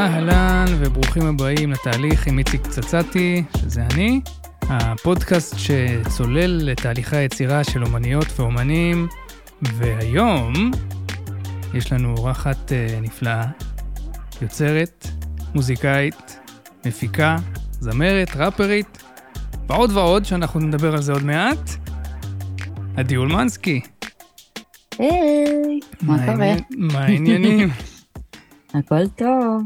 אהלן וברוכים הבאים לתהליך עם איציק פצצתי, שזה אני, הפודקאסט שצולל לתהליכי היצירה של אומניות ואומנים, והיום יש לנו אורחת uh, נפלאה, יוצרת, מוזיקאית, מפיקה, זמרת, ראפרית, ועוד ועוד, שאנחנו נדבר על זה עוד מעט. עדי אולמנסקי. היי, מה קורה? מה העניינים? הכל טוב.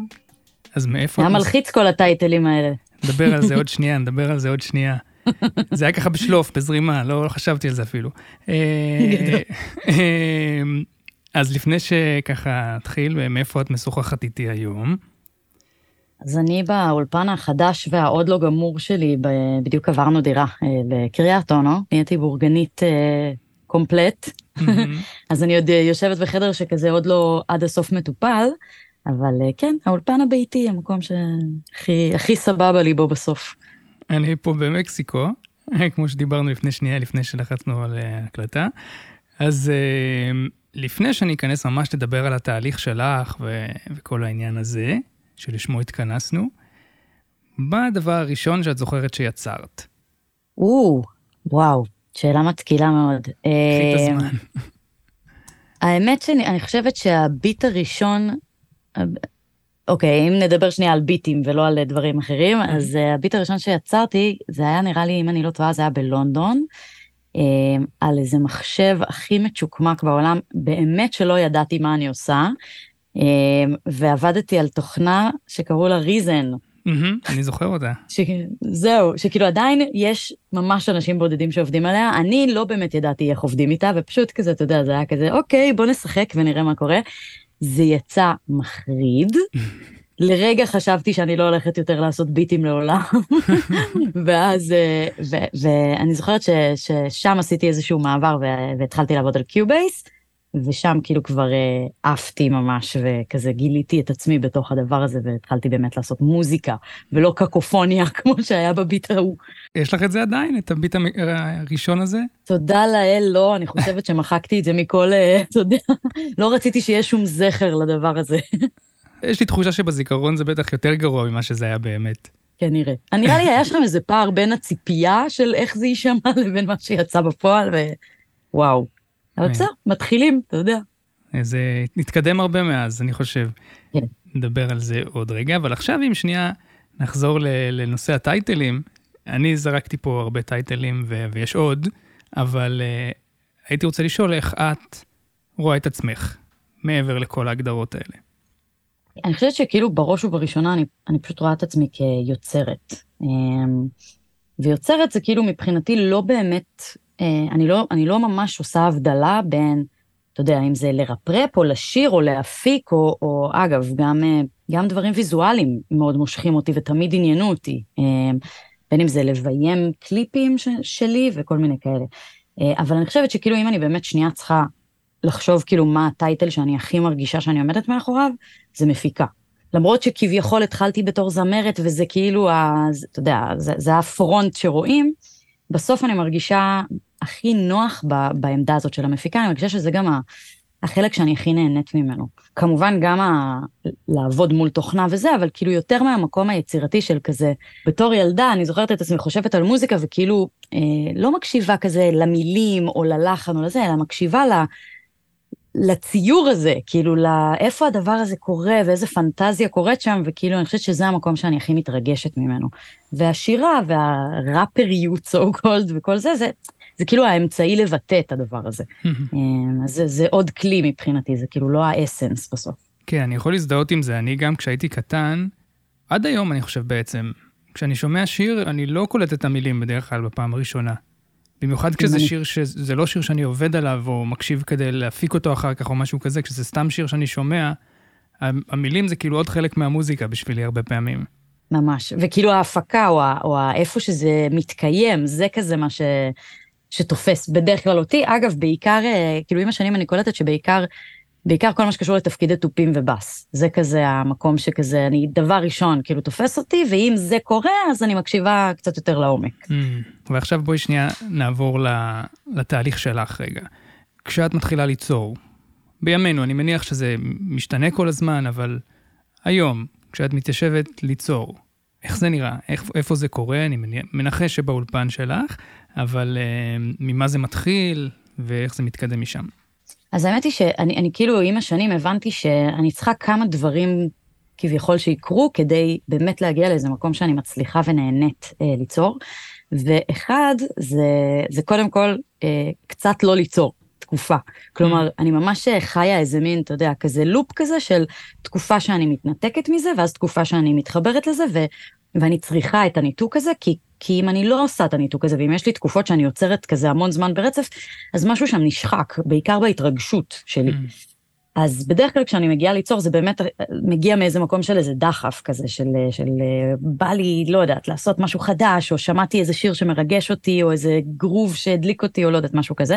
אז מאיפה... היה מלחיץ כל הטייטלים האלה. נדבר על זה עוד שנייה, נדבר על זה עוד שנייה. זה היה ככה בשלוף, בזרימה, לא חשבתי על זה אפילו. אה, אה, אז לפני שככה נתחיל, מאיפה את משוחחת איתי היום? אז אני באולפן החדש והעוד לא גמור שלי, בדיוק עברנו דירה אה, לקריית אונו, נהייתי בורגנית קומפלט, אז אני עוד יושבת בחדר שכזה עוד לא עד הסוף מטופל, אבל כן, האולפן הביתי, המקום שהכי סבבה לי בו בסוף. אני פה במקסיקו, כמו שדיברנו לפני שנייה, לפני שלחצנו על הקלטה. אז לפני שאני אכנס ממש לדבר על התהליך שלך ו- וכל העניין הזה, שלשמו התכנסנו, מה הדבר הראשון שאת זוכרת שיצרת? או, וואו, שאלה מתקילה מאוד. קחי את הזמן. האמת שאני חושבת שהביט הראשון, אוקיי, אם נדבר שנייה על ביטים ולא על דברים אחרים, אז הביט הראשון שיצרתי, זה היה נראה לי, אם אני לא טועה, זה היה בלונדון, על איזה מחשב הכי מצ'וקמק בעולם, באמת שלא ידעתי מה אני עושה, ועבדתי על תוכנה שקראו לה ריזן. אני זוכר אותה. זהו, שכאילו עדיין יש ממש אנשים בודדים שעובדים עליה, אני לא באמת ידעתי איך עובדים איתה, ופשוט כזה, אתה יודע, זה היה כזה, אוקיי, בוא נשחק ונראה מה קורה. זה יצא מחריד. לרגע חשבתי שאני לא הולכת יותר לעשות ביטים לעולם, ואז, ואני זוכרת ששם עשיתי איזשהו מעבר והתחלתי לעבוד על קיובייס, ושם כאילו כבר עפתי ממש, וכזה גיליתי את עצמי בתוך הדבר הזה, והתחלתי באמת לעשות מוזיקה, ולא קקופוניה כמו שהיה בביט ההוא. יש לך את זה עדיין, את הביט הראשון הזה? תודה לאל, לא, אני חושבת שמחקתי את זה מכל, אתה יודע, לא רציתי שיהיה שום זכר לדבר הזה. יש לי תחושה שבזיכרון זה בטח יותר גרוע ממה שזה היה באמת. כן, נראה. נראה לי היה שם איזה פער בין הציפייה של איך זה יישמע לבין מה שיצא בפועל, ווואו. אבל בסדר, מתחילים, אתה יודע. זה נתקדם הרבה מאז, אני חושב. כן. נדבר על זה עוד רגע, אבל עכשיו אם שנייה נחזור לנושא הטייטלים, אני זרקתי פה הרבה טייטלים ו- ויש עוד, אבל uh, הייתי רוצה לשאול איך את רואה את עצמך מעבר לכל ההגדרות האלה. אני חושבת שכאילו בראש ובראשונה אני, אני פשוט רואה את עצמי כיוצרת. ויוצרת זה כאילו מבחינתי לא באמת, אני לא, אני לא ממש עושה הבדלה בין, אתה יודע, אם זה לרפרפ או לשיר או להפיק, או, או אגב, גם, גם דברים ויזואליים מאוד מושכים אותי ותמיד עניינו אותי. בין אם זה לביים קליפים ש, שלי וכל מיני כאלה. אבל אני חושבת שכאילו אם אני באמת שנייה צריכה לחשוב כאילו מה הטייטל שאני הכי מרגישה שאני עומדת מאחוריו, זה מפיקה. למרות שכביכול התחלתי בתור זמרת וזה כאילו, ה, אתה יודע, זה, זה הפרונט שרואים, בסוף אני מרגישה הכי נוח ב, בעמדה הזאת של המפיקה, אני מרגישה שזה גם החלק שאני הכי נהנית ממנו. כמובן גם ה, לעבוד מול תוכנה וזה, אבל כאילו יותר מהמקום היצירתי של כזה, בתור ילדה אני זוכרת את עצמי חושבת על מוזיקה וכאילו אה, לא מקשיבה כזה למילים או ללחן או לזה, אלא מקשיבה ל... לציור הזה, כאילו לאיפה הדבר הזה קורה ואיזה פנטזיה קורית שם, וכאילו אני חושבת שזה המקום שאני הכי מתרגשת ממנו. והשירה והראפריות, so called וכל זה, זה, זה כאילו האמצעי לבטא את הדבר הזה. אז זה, זה עוד כלי מבחינתי, זה כאילו לא האסנס בסוף. כן, אני יכול להזדהות עם זה. אני גם כשהייתי קטן, עד היום אני חושב בעצם, כשאני שומע שיר, אני לא קולט את המילים בדרך כלל בפעם הראשונה. במיוחד כשזה שיר שזה לא שיר שאני עובד עליו, או מקשיב כדי להפיק אותו אחר כך, או משהו כזה, כשזה סתם שיר שאני שומע, המילים זה כאילו עוד חלק מהמוזיקה בשבילי הרבה פעמים. ממש, וכאילו ההפקה, או, או איפה שזה מתקיים, זה כזה מה ש, שתופס בדרך כלל אותי. אגב, בעיקר, כאילו עם השנים אני קולטת שבעיקר, בעיקר כל מה שקשור לתפקידי תופים ובאס. זה כזה המקום שכזה, אני דבר ראשון כאילו תופס אותי, ואם זה קורה, אז אני מקשיבה קצת יותר לעומק. Mm, ועכשיו בואי שנייה נעבור לתהליך שלך רגע. כשאת מתחילה ליצור, בימינו, אני מניח שזה משתנה כל הזמן, אבל היום, כשאת מתיישבת ליצור. איך זה נראה? איך, איפה זה קורה? אני מנחש שבאולפן שלך, אבל uh, ממה זה מתחיל ואיך זה מתקדם משם. אז האמת היא שאני אני, כאילו עם השנים הבנתי שאני צריכה כמה דברים כביכול שיקרו כדי באמת להגיע לאיזה מקום שאני מצליחה ונהנית אה, ליצור. ואחד, זה, זה קודם כל אה, קצת לא ליצור. תקופה. כלומר, mm. אני ממש חיה איזה מין, אתה יודע, כזה לופ כזה של תקופה שאני מתנתקת מזה, ואז תקופה שאני מתחברת לזה, ו, ואני צריכה את הניתוק הזה, כי, כי אם אני לא עושה את הניתוק הזה, ואם יש לי תקופות שאני עוצרת כזה המון זמן ברצף, אז משהו שם נשחק, בעיקר בהתרגשות שלי. Mm. אז בדרך כלל כשאני מגיעה ליצור זה באמת מגיע מאיזה מקום של איזה דחף כזה, של, של בא לי, לא יודעת, לעשות משהו חדש, או שמעתי איזה שיר שמרגש אותי, או איזה גרוב שהדליק אותי, או לא יודעת, משהו כזה.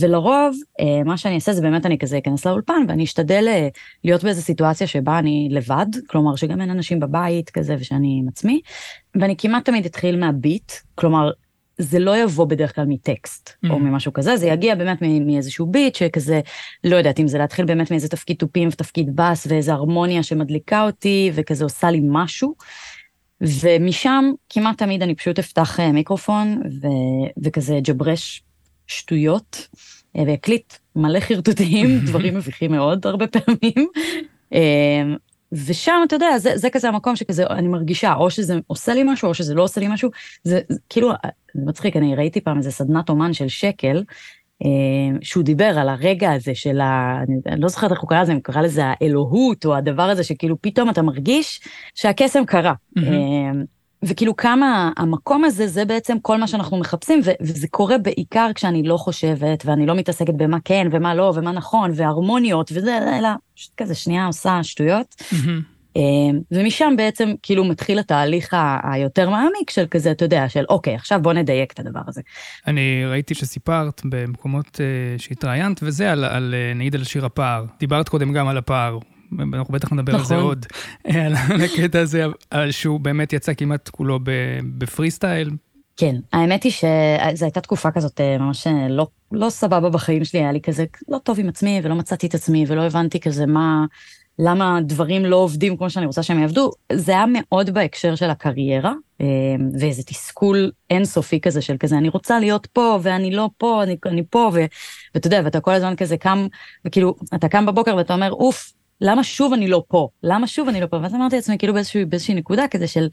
ולרוב, אה, מה שאני אעשה זה באמת אני כזה אכנס לאולפן, ואני אשתדל אה, להיות באיזו סיטואציה שבה אני לבד, כלומר שגם אין אנשים בבית כזה ושאני עם עצמי, ואני כמעט תמיד אתחיל מהביט, כלומר זה לא יבוא בדרך כלל מטקסט mm. או ממשהו כזה, זה יגיע באמת מאיזשהו ביט שכזה, לא יודעת אם זה להתחיל באמת מאיזה תפקיד תופים ותפקיד בס ואיזה הרמוניה שמדליקה אותי וכזה עושה לי משהו. ומשם כמעט תמיד אני פשוט אפתח אה, מיקרופון ו, וכזה ג'ברש שטויות אה, ואקליט מלא חרטוטים, דברים מביכים מאוד הרבה פעמים. אה, ושם, אתה יודע, זה, זה כזה המקום שכזה, אני מרגישה, או שזה עושה לי משהו, או שזה לא עושה לי משהו. זה, זה כאילו, זה מצחיק, אני ראיתי פעם איזה סדנת אומן של שקל, אה, שהוא דיבר על הרגע הזה של ה... אני לא זוכרת איך הוא קרא לזה, אם הוא קרא לזה האלוהות, או הדבר הזה שכאילו פתאום אתה מרגיש שהקסם קרה. Mm-hmm. וכאילו כמה המקום הזה, זה בעצם כל מה שאנחנו מחפשים, וזה קורה בעיקר כשאני לא חושבת, ואני לא מתעסקת במה כן ומה לא, ומה נכון, והרמוניות, וזה, אלא פשוט כזה שנייה עושה שטויות. Mm-hmm. ומשם בעצם כאילו מתחיל התהליך היותר מעמיק של כזה, אתה יודע, של אוקיי, עכשיו בוא נדייק את הדבר הזה. אני ראיתי שסיפרת במקומות uh, שהתראיינת, וזה על, על נעיד על שיר הפער. דיברת קודם גם על הפער, אנחנו בטח נדבר נכון. על זה נכון. עוד, על הקטע הזה, שהוא באמת יצא כמעט כולו בפרי סטייל. כן, האמת היא שזו הייתה תקופה כזאת אה, ממש אה, לא, לא סבבה בחיים שלי, היה לי כזה לא טוב עם עצמי ולא מצאתי את עצמי ולא הבנתי כזה מה, למה דברים לא עובדים כמו שאני רוצה שהם יעבדו. זה היה מאוד בהקשר של הקריירה, אה, ואיזה תסכול אינסופי כזה של כזה, אני רוצה להיות פה ואני לא פה, אני, אני פה, ו, ואתה יודע, ואתה כל הזמן כזה קם, וכאילו, אתה קם בבוקר ואתה אומר, אוף, למה שוב אני לא פה? למה שוב אני לא פה? ואז אמרתי לעצמי, כאילו באיזושהי, באיזושהי נקודה כזה של,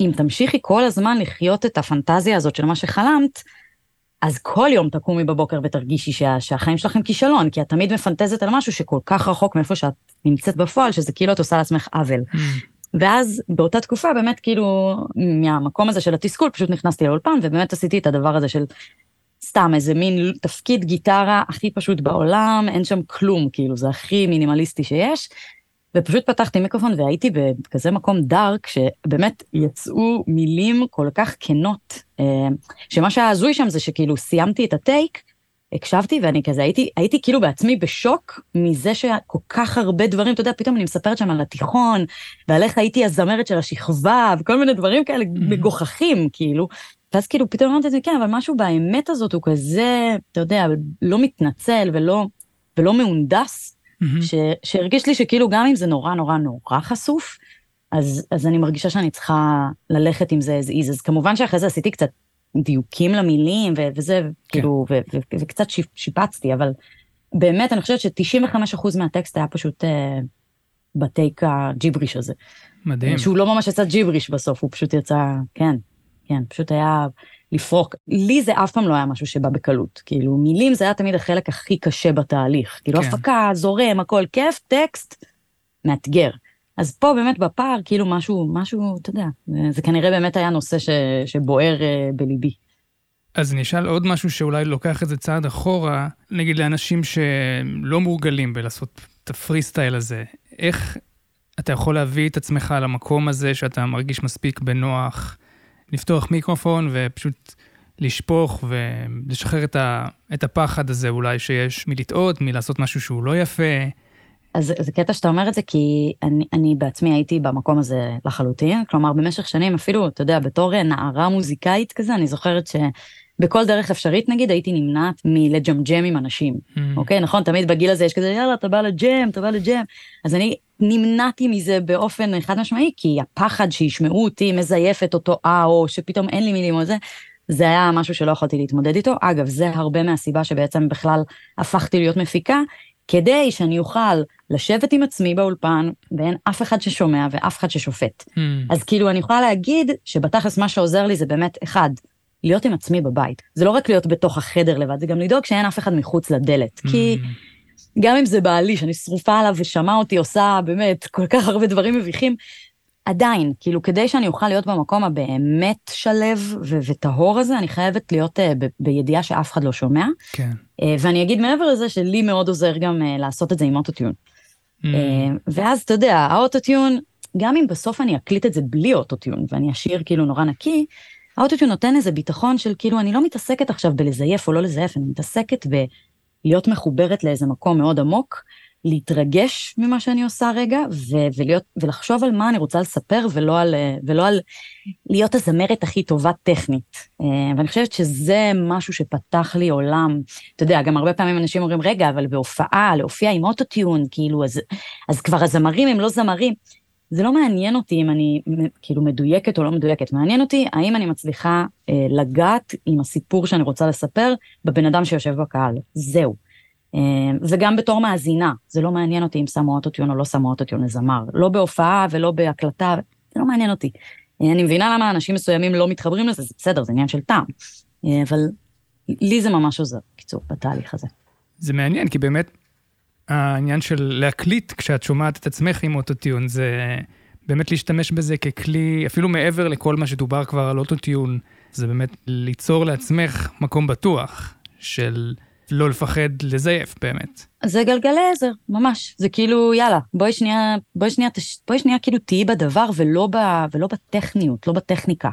אם תמשיכי כל הזמן לחיות את הפנטזיה הזאת של מה שחלמת, אז כל יום תקומי בבוקר ותרגישי שה, שהחיים שלכם כישלון, כי את תמיד מפנטזת על משהו שכל כך רחוק מאיפה שאת נמצאת בפועל, שזה כאילו את עושה לעצמך עוול. Mm. ואז באותה תקופה באמת כאילו מהמקום הזה של התסכול פשוט נכנסתי לאולפן ובאמת עשיתי את הדבר הזה של סתם איזה מין תפקיד גיטרה הכי פשוט בעולם, אין שם כלום, כאילו, זה הכי מינימליסטי שיש. ופשוט פתחתי מיקרופון והייתי בכזה מקום דארק, שבאמת יצאו מילים כל כך כנות, אה, שמה שהיה הזוי שם זה שכאילו סיימתי את הטייק, הקשבתי ואני כזה הייתי, הייתי כאילו בעצמי בשוק מזה שכל כך הרבה דברים, אתה יודע, פתאום אני מספרת שם על התיכון, ועל איך הייתי הזמרת של השכבה, וכל מיני דברים כאלה מגוחכים, כאילו, ואז כאילו פתאום אמרתי את זה, כן, אבל משהו באמת הזאת הוא כזה, אתה יודע, לא מתנצל ולא, ולא מהונדס, mm-hmm. ש, שהרגיש לי שכאילו גם אם זה נורא נורא נורא חשוף, אז, אז אני מרגישה שאני צריכה ללכת עם זה as is. אז כמובן שאחרי זה עשיתי קצת דיוקים למילים ו- וזה, כן. כאילו, ו- ו- וקצת שיפצתי, אבל באמת אני חושבת ש-95% מהטקסט היה פשוט uh, בטייק הג'יבריש הזה. מדהים. שהוא לא ממש יצא ג'יבריש בסוף, הוא פשוט יצא, כן. כן, פשוט היה לפרוק. לי זה אף פעם לא היה משהו שבא בקלות. כאילו, מילים זה היה תמיד החלק הכי קשה בתהליך. כאילו, כן. הפקה, זורם, הכל כיף, טקסט, מאתגר. אז פה באמת בפער, כאילו משהו, משהו, אתה יודע, זה כנראה באמת היה נושא ש, שבוער uh, בליבי. אז אני אשאל עוד משהו שאולי לוקח את זה צעד אחורה, נגיד לאנשים שלא מורגלים בלעשות את הפרי סטייל הזה, איך אתה יכול להביא את עצמך למקום הזה שאתה מרגיש מספיק בנוח, לפתוח מיקרופון ופשוט לשפוך ולשחרר את, ה, את הפחד הזה אולי שיש מלטעות, מלעשות משהו שהוא לא יפה. אז זה קטע שאתה אומר את זה, כי אני, אני בעצמי הייתי במקום הזה לחלוטין. כלומר, במשך שנים, אפילו, אתה יודע, בתור נערה מוזיקאית כזה, אני זוכרת שבכל דרך אפשרית, נגיד, הייתי נמנעת מלג'מג'ם עם אנשים. Mm. אוקיי, נכון? תמיד בגיל הזה יש כזה, יאללה, אתה בא לג'ם, אתה בא לג'ם. אז אני נמנעתי מזה באופן חד משמעי, כי הפחד שישמעו אותי מזייפת אותו אה, או שפתאום אין לי מילים או זה, זה היה משהו שלא יכולתי להתמודד איתו. אגב, זה הרבה מהסיבה שבעצם בכלל הפכתי להיות מפיקה, כדי שאני אוכל לשבת עם עצמי באולפן, ואין אף אחד ששומע ואף אחד ששופט. Mm. אז כאילו, אני יכולה להגיד שבתכלס מה שעוזר לי זה באמת, אחד, להיות עם עצמי בבית. זה לא רק להיות בתוך החדר לבד, זה גם לדאוג שאין אף אחד מחוץ לדלת. Mm. כי גם אם זה בעלי, שאני שרופה עליו ושמע אותי עושה באמת כל כך הרבה דברים מביכים, עדיין, כאילו, כדי שאני אוכל להיות במקום הבאמת שליו ו- וטהור הזה, אני חייבת להיות uh, בידיעה שאף אחד לא שומע. כן. Uh, ואני אגיד מעבר לזה שלי מאוד עוזר גם uh, לעשות את זה עם אוטוטיון. Mm. Uh, ואז, אתה יודע, האוטוטיון, גם אם בסוף אני אקליט את זה בלי אוטוטיון, ואני אשיר כאילו נורא נקי, האוטוטיון נותן איזה ביטחון של כאילו, אני לא מתעסקת עכשיו בלזייף או לא לזייף, אני מתעסקת בלהיות מחוברת לאיזה מקום מאוד עמוק. להתרגש ממה שאני עושה רגע, ו- ולהיות, ולחשוב על מה אני רוצה לספר, ולא על, ולא על להיות הזמרת הכי טובה טכנית. אה, ואני חושבת שזה משהו שפתח לי עולם. אתה יודע, גם הרבה פעמים אנשים אומרים, רגע, אבל בהופעה, להופיע עם אוטוטיון, כאילו, אז, אז כבר הזמרים הם לא זמרים. זה לא מעניין אותי אם אני כאילו מדויקת או לא מדויקת, מעניין אותי האם אני מצליחה אה, לגעת עם הסיפור שאני רוצה לספר בבן אדם שיושב בקהל. זהו. אה, וגם בתור מאזינה, זה לא מעניין אותי אם שמו אוטוטיון או לא שמו אוטוטיון לזמר. לא בהופעה ולא בהקלטה, זה לא מעניין אותי. אה, אני מבינה למה אנשים מסוימים לא מתחברים לזה, זה בסדר, זה עניין של טעם. אה, אבל לי זה ממש עוזר, קיצור, בתהליך הזה. זה מעניין, כי באמת העניין של להקליט כשאת שומעת את עצמך עם אוטוטיון, זה באמת להשתמש בזה ככלי, אפילו מעבר לכל מה שדובר כבר על אוטוטיון, זה באמת ליצור לעצמך מקום בטוח של... לא לפחד לזייף באמת. זה גלגלי עזר, ממש. זה כאילו, יאללה, בואי שנייה, בואי שנייה, בואי שנייה כאילו תהיי בדבר ולא, ב, ולא בטכניות, לא בטכניקה.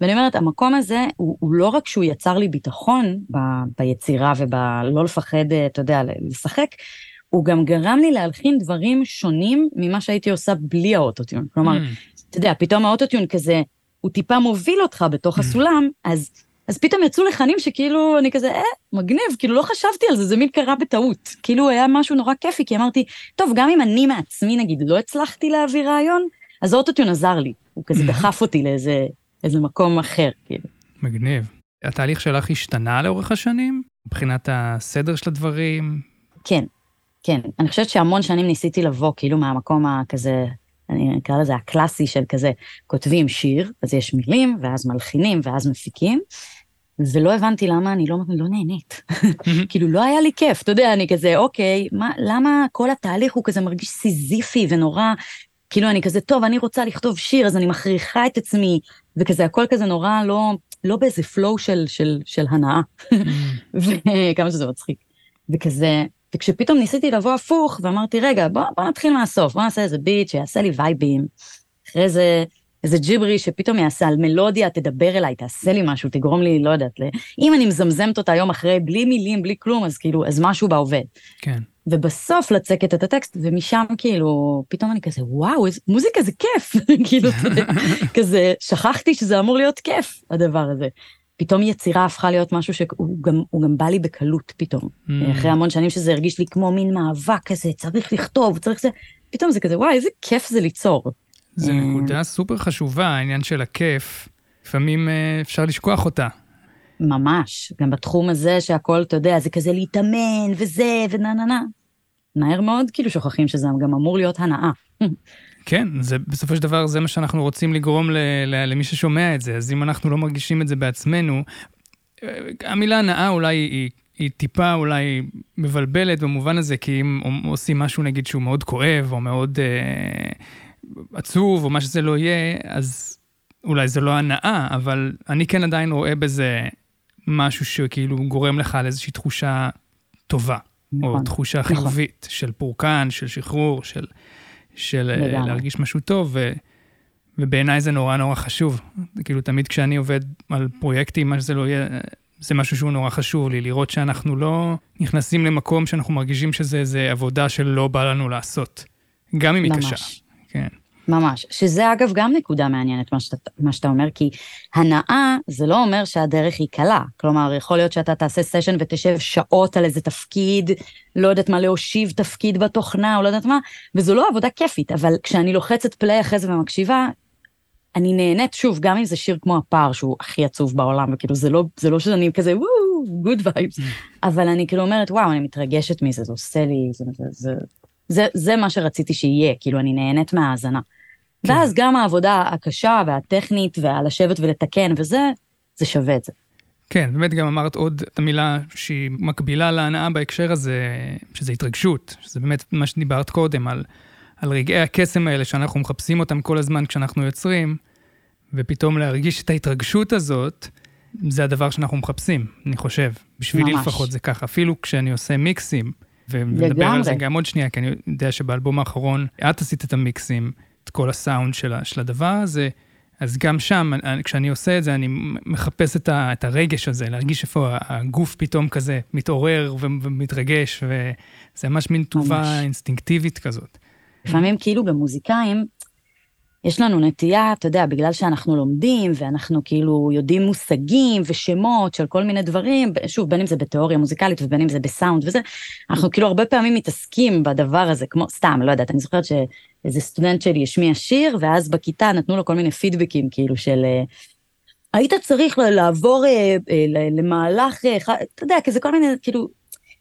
ואני אומרת, המקום הזה, הוא, הוא לא רק שהוא יצר לי ביטחון ב, ביצירה ובלא לפחד, אתה יודע, לשחק, הוא גם גרם לי להלחין דברים שונים ממה שהייתי עושה בלי האוטוטיון. כלומר, mm. אתה יודע, פתאום האוטוטיון כזה, הוא טיפה מוביל אותך בתוך mm. הסולם, אז אז פתאום יצאו לחנים שכאילו, אני כזה, אה, מגניב, כאילו לא חשבתי על זה, זה מין קרה בטעות. כאילו היה משהו נורא כיפי, כי אמרתי, טוב, גם אם אני מעצמי, נגיד, לא הצלחתי להעביר רעיון, אז האוטוטיון עזר לי. הוא כזה דחף אותי לאיזה איזה מקום אחר, כאילו. מגניב. התהליך שלך השתנה לאורך השנים? מבחינת הסדר של הדברים? כן, כן. אני חושבת שהמון שנים ניסיתי לבוא, כאילו, מהמקום הכזה, אני אקרא לזה הקלאסי של כזה, כותבים שיר, אז יש מילים, ואז מלחינים, ואז מפיקים. ולא הבנתי למה אני לא, לא נהנית. כאילו, לא היה לי כיף, אתה יודע, אני כזה, אוקיי, מה, למה כל התהליך הוא כזה מרגיש סיזיפי ונורא, כאילו, אני כזה, טוב, אני רוצה לכתוב שיר, אז אני מכריחה את עצמי, וכזה, הכל כזה נורא לא, לא באיזה פלואו של, של, של הנאה. וכמה שזה מצחיק. וכזה, וכשפתאום ניסיתי לבוא הפוך, ואמרתי, רגע, בוא, בוא נתחיל מהסוף, בוא נעשה איזה ביט שיעשה לי וייבים. אחרי זה איזה ג'יברי שפתאום יעשה על מלודיה, תדבר אליי, תעשה לי משהו, תגרום לי, לא יודעת, אם אני מזמזמת אותה יום אחרי, בלי מילים, בלי כלום, אז כאילו, אז משהו בה עובד. כן. ובסוף לצקת את הטקסט, ומשם כאילו, פתאום אני כזה, וואו, איזה, מוזיקה זה כיף. כאילו, כזה, שכחתי שזה אמור להיות כיף, הדבר הזה. פתאום יצירה הפכה להיות משהו שהוא גם, גם בא לי בקלות פתאום. Mm. אחרי המון שנים שזה הרגיש לי כמו מין מאבק כזה, צריך לכתוב, צריך זה, פתאום זה כזה, וואי, איזה כיף זה ליצור. זו אה, נקודה סופר חשובה, העניין של הכיף. לפעמים אה, אפשר לשכוח אותה. ממש, גם בתחום הזה שהכל, אתה יודע, זה כזה להתאמן וזה ונה נה נה. מהר מאוד כאילו שוכחים שזה גם אמור להיות הנאה. כן, זה בסופו של דבר זה מה שאנחנו רוצים לגרום ל, ל, למי ששומע את זה, אז אם אנחנו לא מרגישים את זה בעצמנו, אה, המילה הנאה אולי היא, היא טיפה אולי מבלבלת במובן הזה, כי אם עושים משהו נגיד שהוא מאוד כואב או מאוד... אה, עצוב או מה שזה לא יהיה, אז אולי זה לא הנאה, אבל אני כן עדיין רואה בזה משהו שכאילו גורם לך לאיזושהי תחושה טובה, נכון, או תחושה נכון. חיובית של פורקן, של שחרור, של, של אה, להרגיש משהו טוב, ו, ובעיניי זה נורא נורא חשוב. כאילו, תמיד כשאני עובד על פרויקטים, מה שזה לא יהיה, זה משהו שהוא נורא חשוב לי, לראות שאנחנו לא נכנסים למקום שאנחנו מרגישים שזה עבודה שלא בא לנו לעשות, גם אם היא קשה. ממש. כן. ממש. שזה אגב גם נקודה מעניינת, מה שאתה, מה שאתה אומר, כי הנאה זה לא אומר שהדרך היא קלה. כלומר, יכול להיות שאתה תעשה סשן ותשב שעות על איזה תפקיד, לא יודעת מה, להושיב תפקיד בתוכנה, או לא יודעת מה, וזו לא עבודה כיפית, אבל כשאני לוחצת play אחרי זה ומקשיבה, אני נהנית, שוב, גם אם זה שיר כמו הפער, שהוא הכי עצוב בעולם, וכאילו, זה לא, זה לא שאני כזה, וואו, good vibes, mm. אבל אני כאילו אומרת, וואו, אני מתרגשת מזה, זה עושה לי, זה, זה, זה, זה, זה מה שרציתי שיהיה, כאילו, אני נהנית מההאזנה. כן. ואז גם העבודה הקשה והטכנית, והלשבת ולתקן וזה, זה שווה את זה. כן, באמת גם אמרת עוד את המילה שהיא מקבילה להנאה בהקשר הזה, שזה התרגשות, שזה באמת מה שדיברת קודם, על, על רגעי הקסם האלה שאנחנו מחפשים אותם כל הזמן כשאנחנו יוצרים, ופתאום להרגיש את ההתרגשות הזאת, זה הדבר שאנחנו מחפשים, אני חושב. בשבילי ממש. לפחות זה ככה, אפילו כשאני עושה מיקסים, ונדבר על זה גם עוד שנייה, כי אני יודע שבאלבום האחרון את עשית את המיקסים, את כל הסאונד של, של הדבר הזה, אז גם שם, כשאני עושה את זה, אני מחפש את, ה, את הרגש הזה, להרגיש איפה הגוף פתאום כזה מתעורר ומתרגש, וזה ממש מין תגובה אינסטינקטיבית כזאת. לפעמים כאילו במוזיקאים, יש לנו נטייה, אתה יודע, בגלל שאנחנו לומדים, ואנחנו כאילו יודעים מושגים ושמות של כל מיני דברים, שוב, בין אם זה בתיאוריה מוזיקלית ובין אם זה בסאונד וזה, אנחנו כאילו הרבה פעמים מתעסקים בדבר הזה, כמו, סתם, לא יודעת, אני זוכרת שאיזה סטודנט שלי השמיע שיר, ואז בכיתה נתנו לו כל מיני פידבקים, כאילו של... אה, היית צריך לעבור אה, אה, למהלך, אתה יודע, כזה כל מיני, כאילו,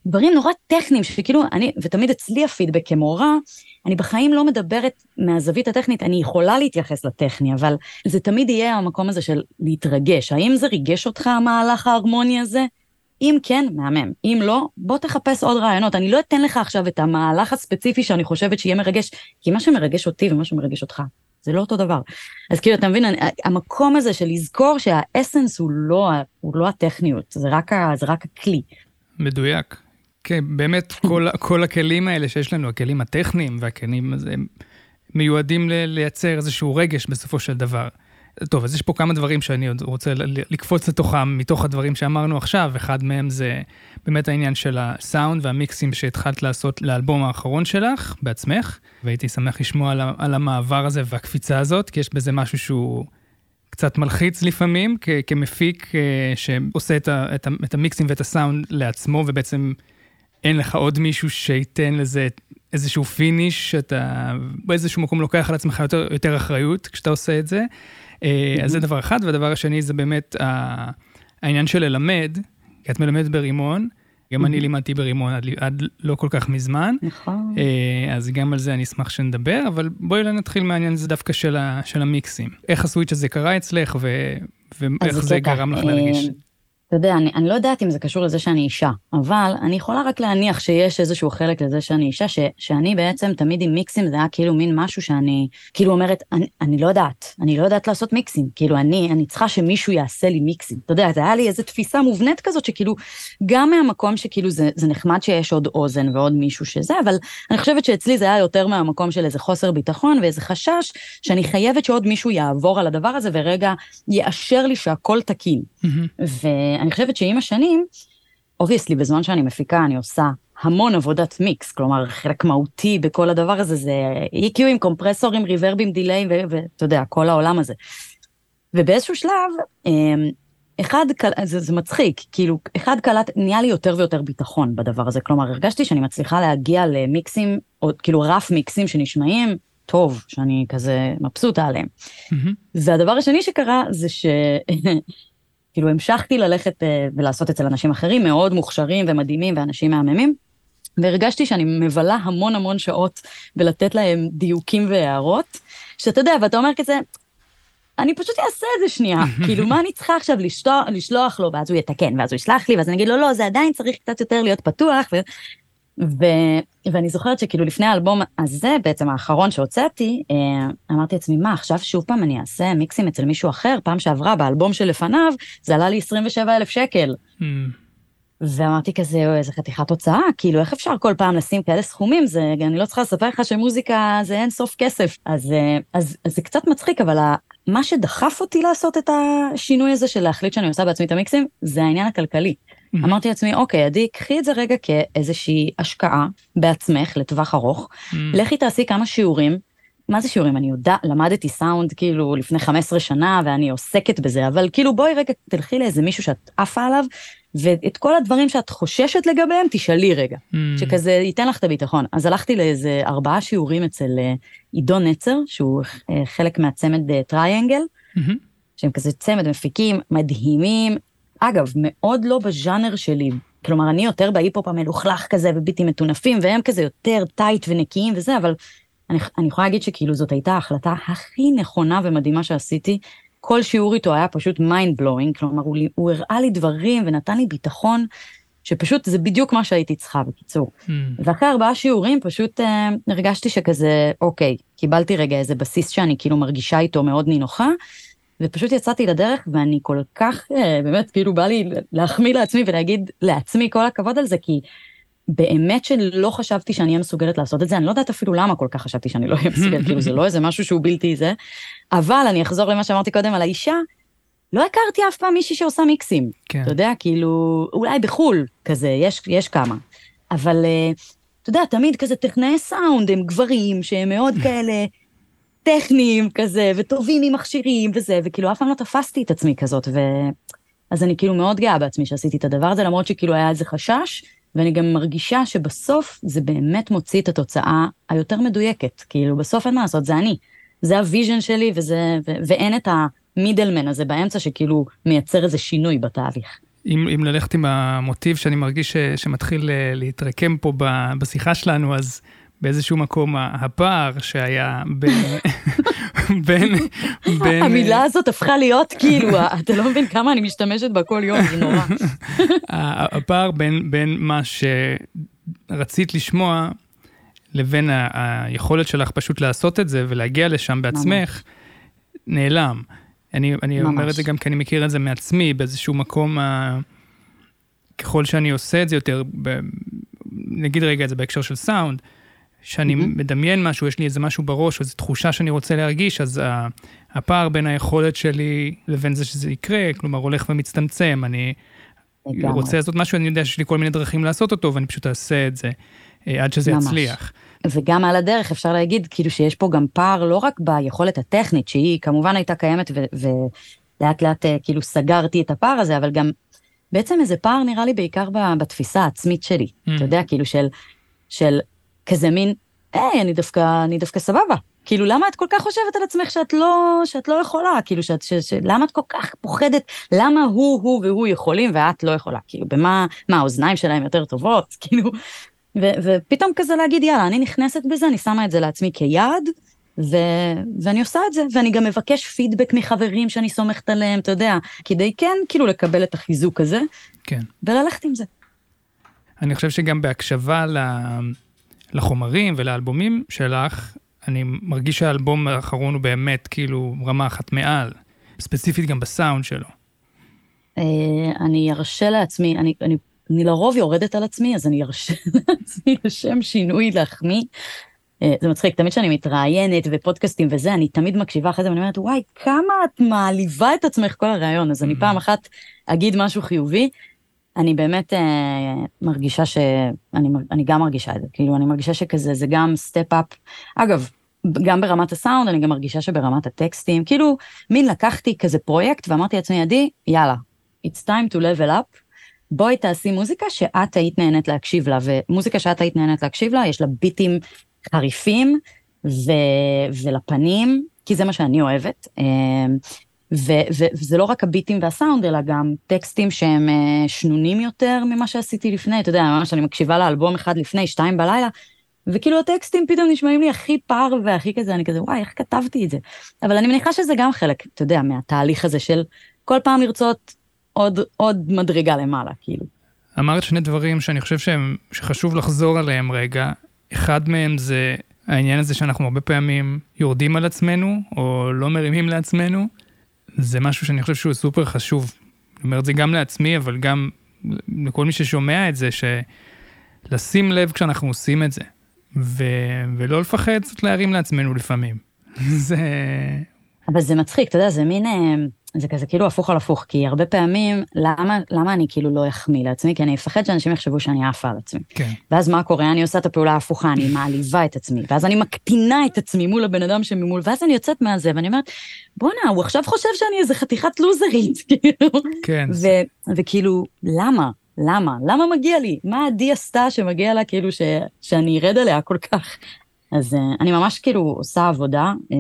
דברים נורא טכניים, שכאילו, אני, ותמיד אצלי הפידבק כמורה, אני בחיים לא מדברת מהזווית הטכנית, אני יכולה להתייחס לטכני, אבל זה תמיד יהיה המקום הזה של להתרגש. האם זה ריגש אותך, המהלך ההרמוני הזה? אם כן, מהמם. אם לא, בוא תחפש עוד רעיונות. אני לא אתן לך עכשיו את המהלך הספציפי שאני חושבת שיהיה מרגש, כי מה שמרגש אותי ומה שמרגש אותך, זה לא אותו דבר. אז כאילו, אתה מבין, אני, המקום הזה של לזכור שהאסנס הוא לא, הוא לא הטכניות, זה רק, ה, זה רק הכלי. מדויק. כן, באמת כל, כל הכלים האלה שיש לנו, הכלים הטכניים והכלים הזה, הם מיועדים לייצר איזשהו רגש בסופו של דבר. טוב, אז יש פה כמה דברים שאני עוד רוצה לקפוץ לתוכם מתוך הדברים שאמרנו עכשיו. אחד מהם זה באמת העניין של הסאונד והמיקסים שהתחלת לעשות לאלבום האחרון שלך בעצמך, והייתי שמח לשמוע על, על המעבר הזה והקפיצה הזאת, כי יש בזה משהו שהוא קצת מלחיץ לפעמים, כ- כמפיק אה, שעושה את, ה- את, ה- את המיקסים ואת הסאונד לעצמו, ובעצם אין לך עוד מישהו שייתן לזה איזשהו פיניש, שאתה באיזשהו מקום לוקח על עצמך יותר, יותר אחריות כשאתה עושה את זה. Mm-hmm. אז זה דבר אחד, והדבר השני זה באמת העניין של ללמד, כי את מלמדת ברימון, גם אני. לימדתי ברימון עד, עד לא כל כך מזמן. נכון. אה, אז גם על זה אני אשמח שנדבר, אבל בואי נתחיל מהעניין הזה דווקא של, ה, של המיקסים. איך הסוויץ' הזה קרה אצלך, ו, ואיך זה גרם לך להרגיש? אתה יודע, אני, אני לא יודעת אם זה קשור לזה שאני אישה, אבל אני יכולה רק להניח שיש איזשהו חלק לזה שאני אישה, ש, שאני בעצם תמיד עם מיקסים, זה היה כאילו מין משהו שאני, כאילו אומרת, אני, אני לא יודעת, אני לא יודעת לעשות מיקסים, כאילו אני, אני צריכה שמישהו יעשה לי מיקסים. אתה יודע, זה היה לי איזו תפיסה מובנית כזאת, שכאילו, גם מהמקום שכאילו זה, זה נחמד שיש עוד אוזן ועוד מישהו שזה, אבל אני חושבת שאצלי זה היה יותר מהמקום של איזה חוסר ביטחון ואיזה חשש, שאני חייבת שעוד מישהו יעבור על הדבר הזה ורגע יאשר לי שהכל תקין. Mm-hmm. ואני חושבת שעם השנים, obviously, בזמן שאני מפיקה, אני עושה המון עבודת מיקס, כלומר, חלק מהותי בכל הדבר הזה זה EQ עם קומפרסורים, ריברבים, delay, ואתה יודע, כל העולם הזה. ובאיזשהו שלב, אמ, אחד, זה, זה מצחיק, כאילו, אחד קלט, נהיה לי יותר ויותר ביטחון בדבר הזה, כלומר, הרגשתי שאני מצליחה להגיע למיקסים, או כאילו rough מיקסים שנשמעים טוב, שאני כזה מבסוטה עליהם. Mm-hmm. והדבר השני שקרה זה ש... כאילו המשכתי ללכת אה, ולעשות אצל אנשים אחרים, מאוד מוכשרים ומדהימים ואנשים מהממים, והרגשתי שאני מבלה המון המון שעות בלתת להם דיוקים והערות, שאתה יודע, ואתה אומר כזה, אני פשוט אעשה את זה שנייה, כאילו, מה אני צריכה עכשיו לשלוח, לשלוח לו, ואז הוא יתקן, ואז הוא ישלח לי, ואז אני אגיד לו, לא, זה עדיין צריך קצת יותר להיות פתוח, ו... ו... ואני זוכרת שכאילו לפני האלבום הזה, בעצם האחרון שהוצאתי, אה, אמרתי לעצמי, מה, עכשיו שוב פעם אני אעשה מיקסים אצל מישהו אחר? פעם שעברה, באלבום שלפניו, זה עלה לי 27 אלף שקל. Mm. ואמרתי כזה, איזה חתיכת הוצאה, כאילו, איך אפשר כל פעם לשים כאלה סכומים? זה, אני לא צריכה לספר לך שמוזיקה זה אין סוף כסף. אז, אה, אז, אז זה קצת מצחיק, אבל מה שדחף אותי לעשות את השינוי הזה של להחליט שאני עושה בעצמי את המיקסים, זה העניין הכלכלי. Mm-hmm. אמרתי לעצמי, אוקיי, עדי, קחי את זה רגע כאיזושהי השקעה בעצמך לטווח ארוך, mm-hmm. לכי תעשי כמה שיעורים, מה זה שיעורים? אני יודעת, למדתי סאונד כאילו לפני 15 שנה ואני עוסקת בזה, אבל כאילו בואי רגע תלכי לאיזה מישהו שאת עפה עליו, ואת כל הדברים שאת חוששת לגביהם, תשאלי רגע, mm. שכזה ייתן לך את הביטחון. אז הלכתי לאיזה ארבעה שיעורים אצל אה, עידו נצר, שהוא אה, חלק מהצמד טרייאנגל, mm-hmm. שהם כזה צמד מפיקים מדהימים. אגב, מאוד לא בז'אנר שלי, כלומר, אני יותר בהיפ-הופ המלוכלך כזה, וביטים מטונפים, והם כזה יותר טייט ונקיים וזה, אבל אני, אני יכולה להגיד שכאילו זאת הייתה ההחלטה הכי נכונה ומדהימה שעשיתי. כל שיעור איתו היה פשוט mind blowing, כלומר, הוא, הוא הראה לי דברים ונתן לי ביטחון, שפשוט זה בדיוק מה שהייתי צריכה, בקיצור. Mm. ואחרי ארבעה שיעורים פשוט אה, הרגשתי שכזה, אוקיי, קיבלתי רגע איזה בסיס שאני כאילו מרגישה איתו מאוד נינוחה, ופשוט יצאתי לדרך, ואני כל כך, אה, באמת, כאילו בא לי להחמיא לעצמי ולהגיד לעצמי כל הכבוד על זה, כי באמת שלא חשבתי שאני אהיה מסוגלת לעשות את זה, אני לא יודעת אפילו למה כל כך חשבתי שאני לא אהיה מסוגלת, כאילו זה לא איזה משהו שהוא בלתי זה, אבל אני אחזור למה שאמרתי קודם על האישה, לא הכרתי אף פעם מישהי שעושה מיקסים. כן. אתה יודע, כאילו, אולי בחו"ל, כזה, יש, יש כמה. אבל, אה, אתה יודע, תמיד כזה טכנאי סאונד הם גברים שהם מאוד כאלה טכניים כזה, וטובים עם מכשירים וזה, וכאילו אף פעם לא תפסתי את עצמי כזאת, ו... אז אני כאילו מאוד גאה בעצמי שעשיתי את הדבר הזה, למרות שכאילו היה איזה חשש, ואני גם מרגישה שבסוף זה באמת מוציא את התוצאה היותר מדויקת. כאילו, בסוף אין מה לעשות, זה אני. זה ה vision שלי, וזה, ו, ואין את ה middleman הזה באמצע שכאילו מייצר איזה שינוי בתהליך. אם, אם ללכת עם המוטיב שאני מרגיש ש, שמתחיל אה, להתרקם פה בשיחה שלנו, אז באיזשהו מקום הפער שהיה בין... בין, בין... המילה הזאת הפכה להיות כאילו, אתה לא מבין כמה אני משתמשת בה כל יום, זה נורא. הפער בין, בין מה שרצית לשמוע לבין ה- היכולת שלך פשוט לעשות את זה ולהגיע לשם בעצמך, נעלם. אני, אני אומר את זה גם כי אני מכיר את זה מעצמי, באיזשהו מקום, ה... ככל שאני עושה את זה יותר, ב... נגיד רגע את זה בהקשר של סאונד, שאני mm-hmm. מדמיין משהו, יש לי איזה משהו בראש, או איזו תחושה שאני רוצה להרגיש, אז הפער בין היכולת שלי לבין זה שזה יקרה, כלומר, הולך ומצטמצם. אני לגמרי. רוצה לעשות משהו, אני יודע שיש לי כל מיני דרכים לעשות אותו, ואני פשוט אעשה את זה אה, עד שזה ממש. יצליח. וגם על הדרך אפשר להגיד, כאילו שיש פה גם פער לא רק ביכולת הטכנית, שהיא כמובן הייתה קיימת, ולאט לאט אה, כאילו סגרתי את הפער הזה, אבל גם בעצם איזה פער נראה לי בעיקר בתפיסה העצמית שלי, mm. אתה יודע, כאילו של, של כזה מין, היי, אני דווקא, אני דווקא סבבה. כאילו, למה את כל כך חושבת על עצמך שאת לא, שאת לא יכולה? כאילו, שאת, ש, ש, למה את כל כך פוחדת? למה הוא, הוא והוא יכולים ואת לא יכולה? כאילו, במה, מה, האוזניים שלהם יותר טובות? כאילו, ו, ופתאום כזה להגיד, יאללה, אני נכנסת בזה, אני שמה את זה לעצמי כיעד, ו, ואני עושה את זה, ואני גם מבקש פידבק מחברים שאני סומכת עליהם, אתה יודע, כדי כן, כאילו, לקבל את החיזוק הזה, כן. וללכת עם זה. אני חושב שגם בהקשבה ל... לה... לחומרים ולאלבומים שלך, אני מרגיש שהאלבום האחרון הוא באמת כאילו רמה אחת מעל, ספציפית גם בסאונד שלו. אה, אני ארשה לעצמי, אני, אני, אני לרוב יורדת על עצמי, אז אני ארשה לעצמי לשם שינוי להחמיא. אה, זה מצחיק, תמיד כשאני מתראיינת ופודקאסטים וזה, אני תמיד מקשיבה אחרי זה ואני אומרת, וואי, כמה את מעליבה את עצמך כל הרעיון, אז אני mm-hmm. פעם אחת אגיד משהו חיובי, אני באמת אה, מרגישה ש... אני, אני גם מרגישה את זה, כאילו, אני מרגישה שכזה, זה גם step-up. אגב, גם ברמת הסאונד, אני גם מרגישה שברמת הטקסטים, כאילו, מין לקחתי כזה פרויקט ואמרתי לעצמי, עדי, יאללה, it's time to level up, בואי תעשי מוזיקה שאת היית נהנית להקשיב לה, ומוזיקה שאת היית נהנית להקשיב לה, יש לה ביטים חריפים ו... ולפנים, כי זה מה שאני אוהבת. אה, וזה לא רק הביטים והסאונד, אלא גם טקסטים שהם אה, שנונים יותר ממה שעשיתי לפני, אתה יודע, ממש אני מקשיבה לאלבום אחד לפני, שתיים בלילה, וכאילו הטקסטים פתאום נשמעים לי הכי פר והכי כזה, אני כזה, וואי, איך כתבתי את זה? אבל אני מניחה שזה גם חלק, אתה יודע, מהתהליך הזה של כל פעם לרצות עוד, עוד מדרגה למעלה, כאילו. אמרת שני דברים שאני חושב שהם, שחשוב לחזור עליהם רגע. אחד מהם זה העניין הזה שאנחנו הרבה פעמים יורדים על עצמנו, או לא מרימים לעצמנו. זה משהו שאני חושב שהוא סופר חשוב. אני אומר את זה גם לעצמי, אבל גם לכל מי ששומע את זה, שלשים לב כשאנחנו עושים את זה, ו... ולא לפחד קצת להרים לעצמנו לפעמים. זה... אבל זה מצחיק, אתה יודע, זה מין... אה, זה כזה כאילו הפוך על הפוך, כי הרבה פעמים, למה, למה אני כאילו לא אחמיא לעצמי? כי אני אפחד שאנשים יחשבו שאני עפה על עצמי. כן. ואז מה קורה? אני עושה את הפעולה ההפוכה, אני מעליבה את עצמי, ואז אני מקטינה את עצמי מול הבן אדם שממול, ואז אני יוצאת מהזה, ואני אומרת, בואנה, הוא עכשיו חושב שאני איזה חתיכת לוזרית, כאילו. כן. ו- וכאילו, למה? למה? למה מגיע לי? מה עדי עשתה שמגיע לה כאילו ש- שאני ארד עליה כל כך? אז uh, אני ממש כאילו עושה עבודה uh,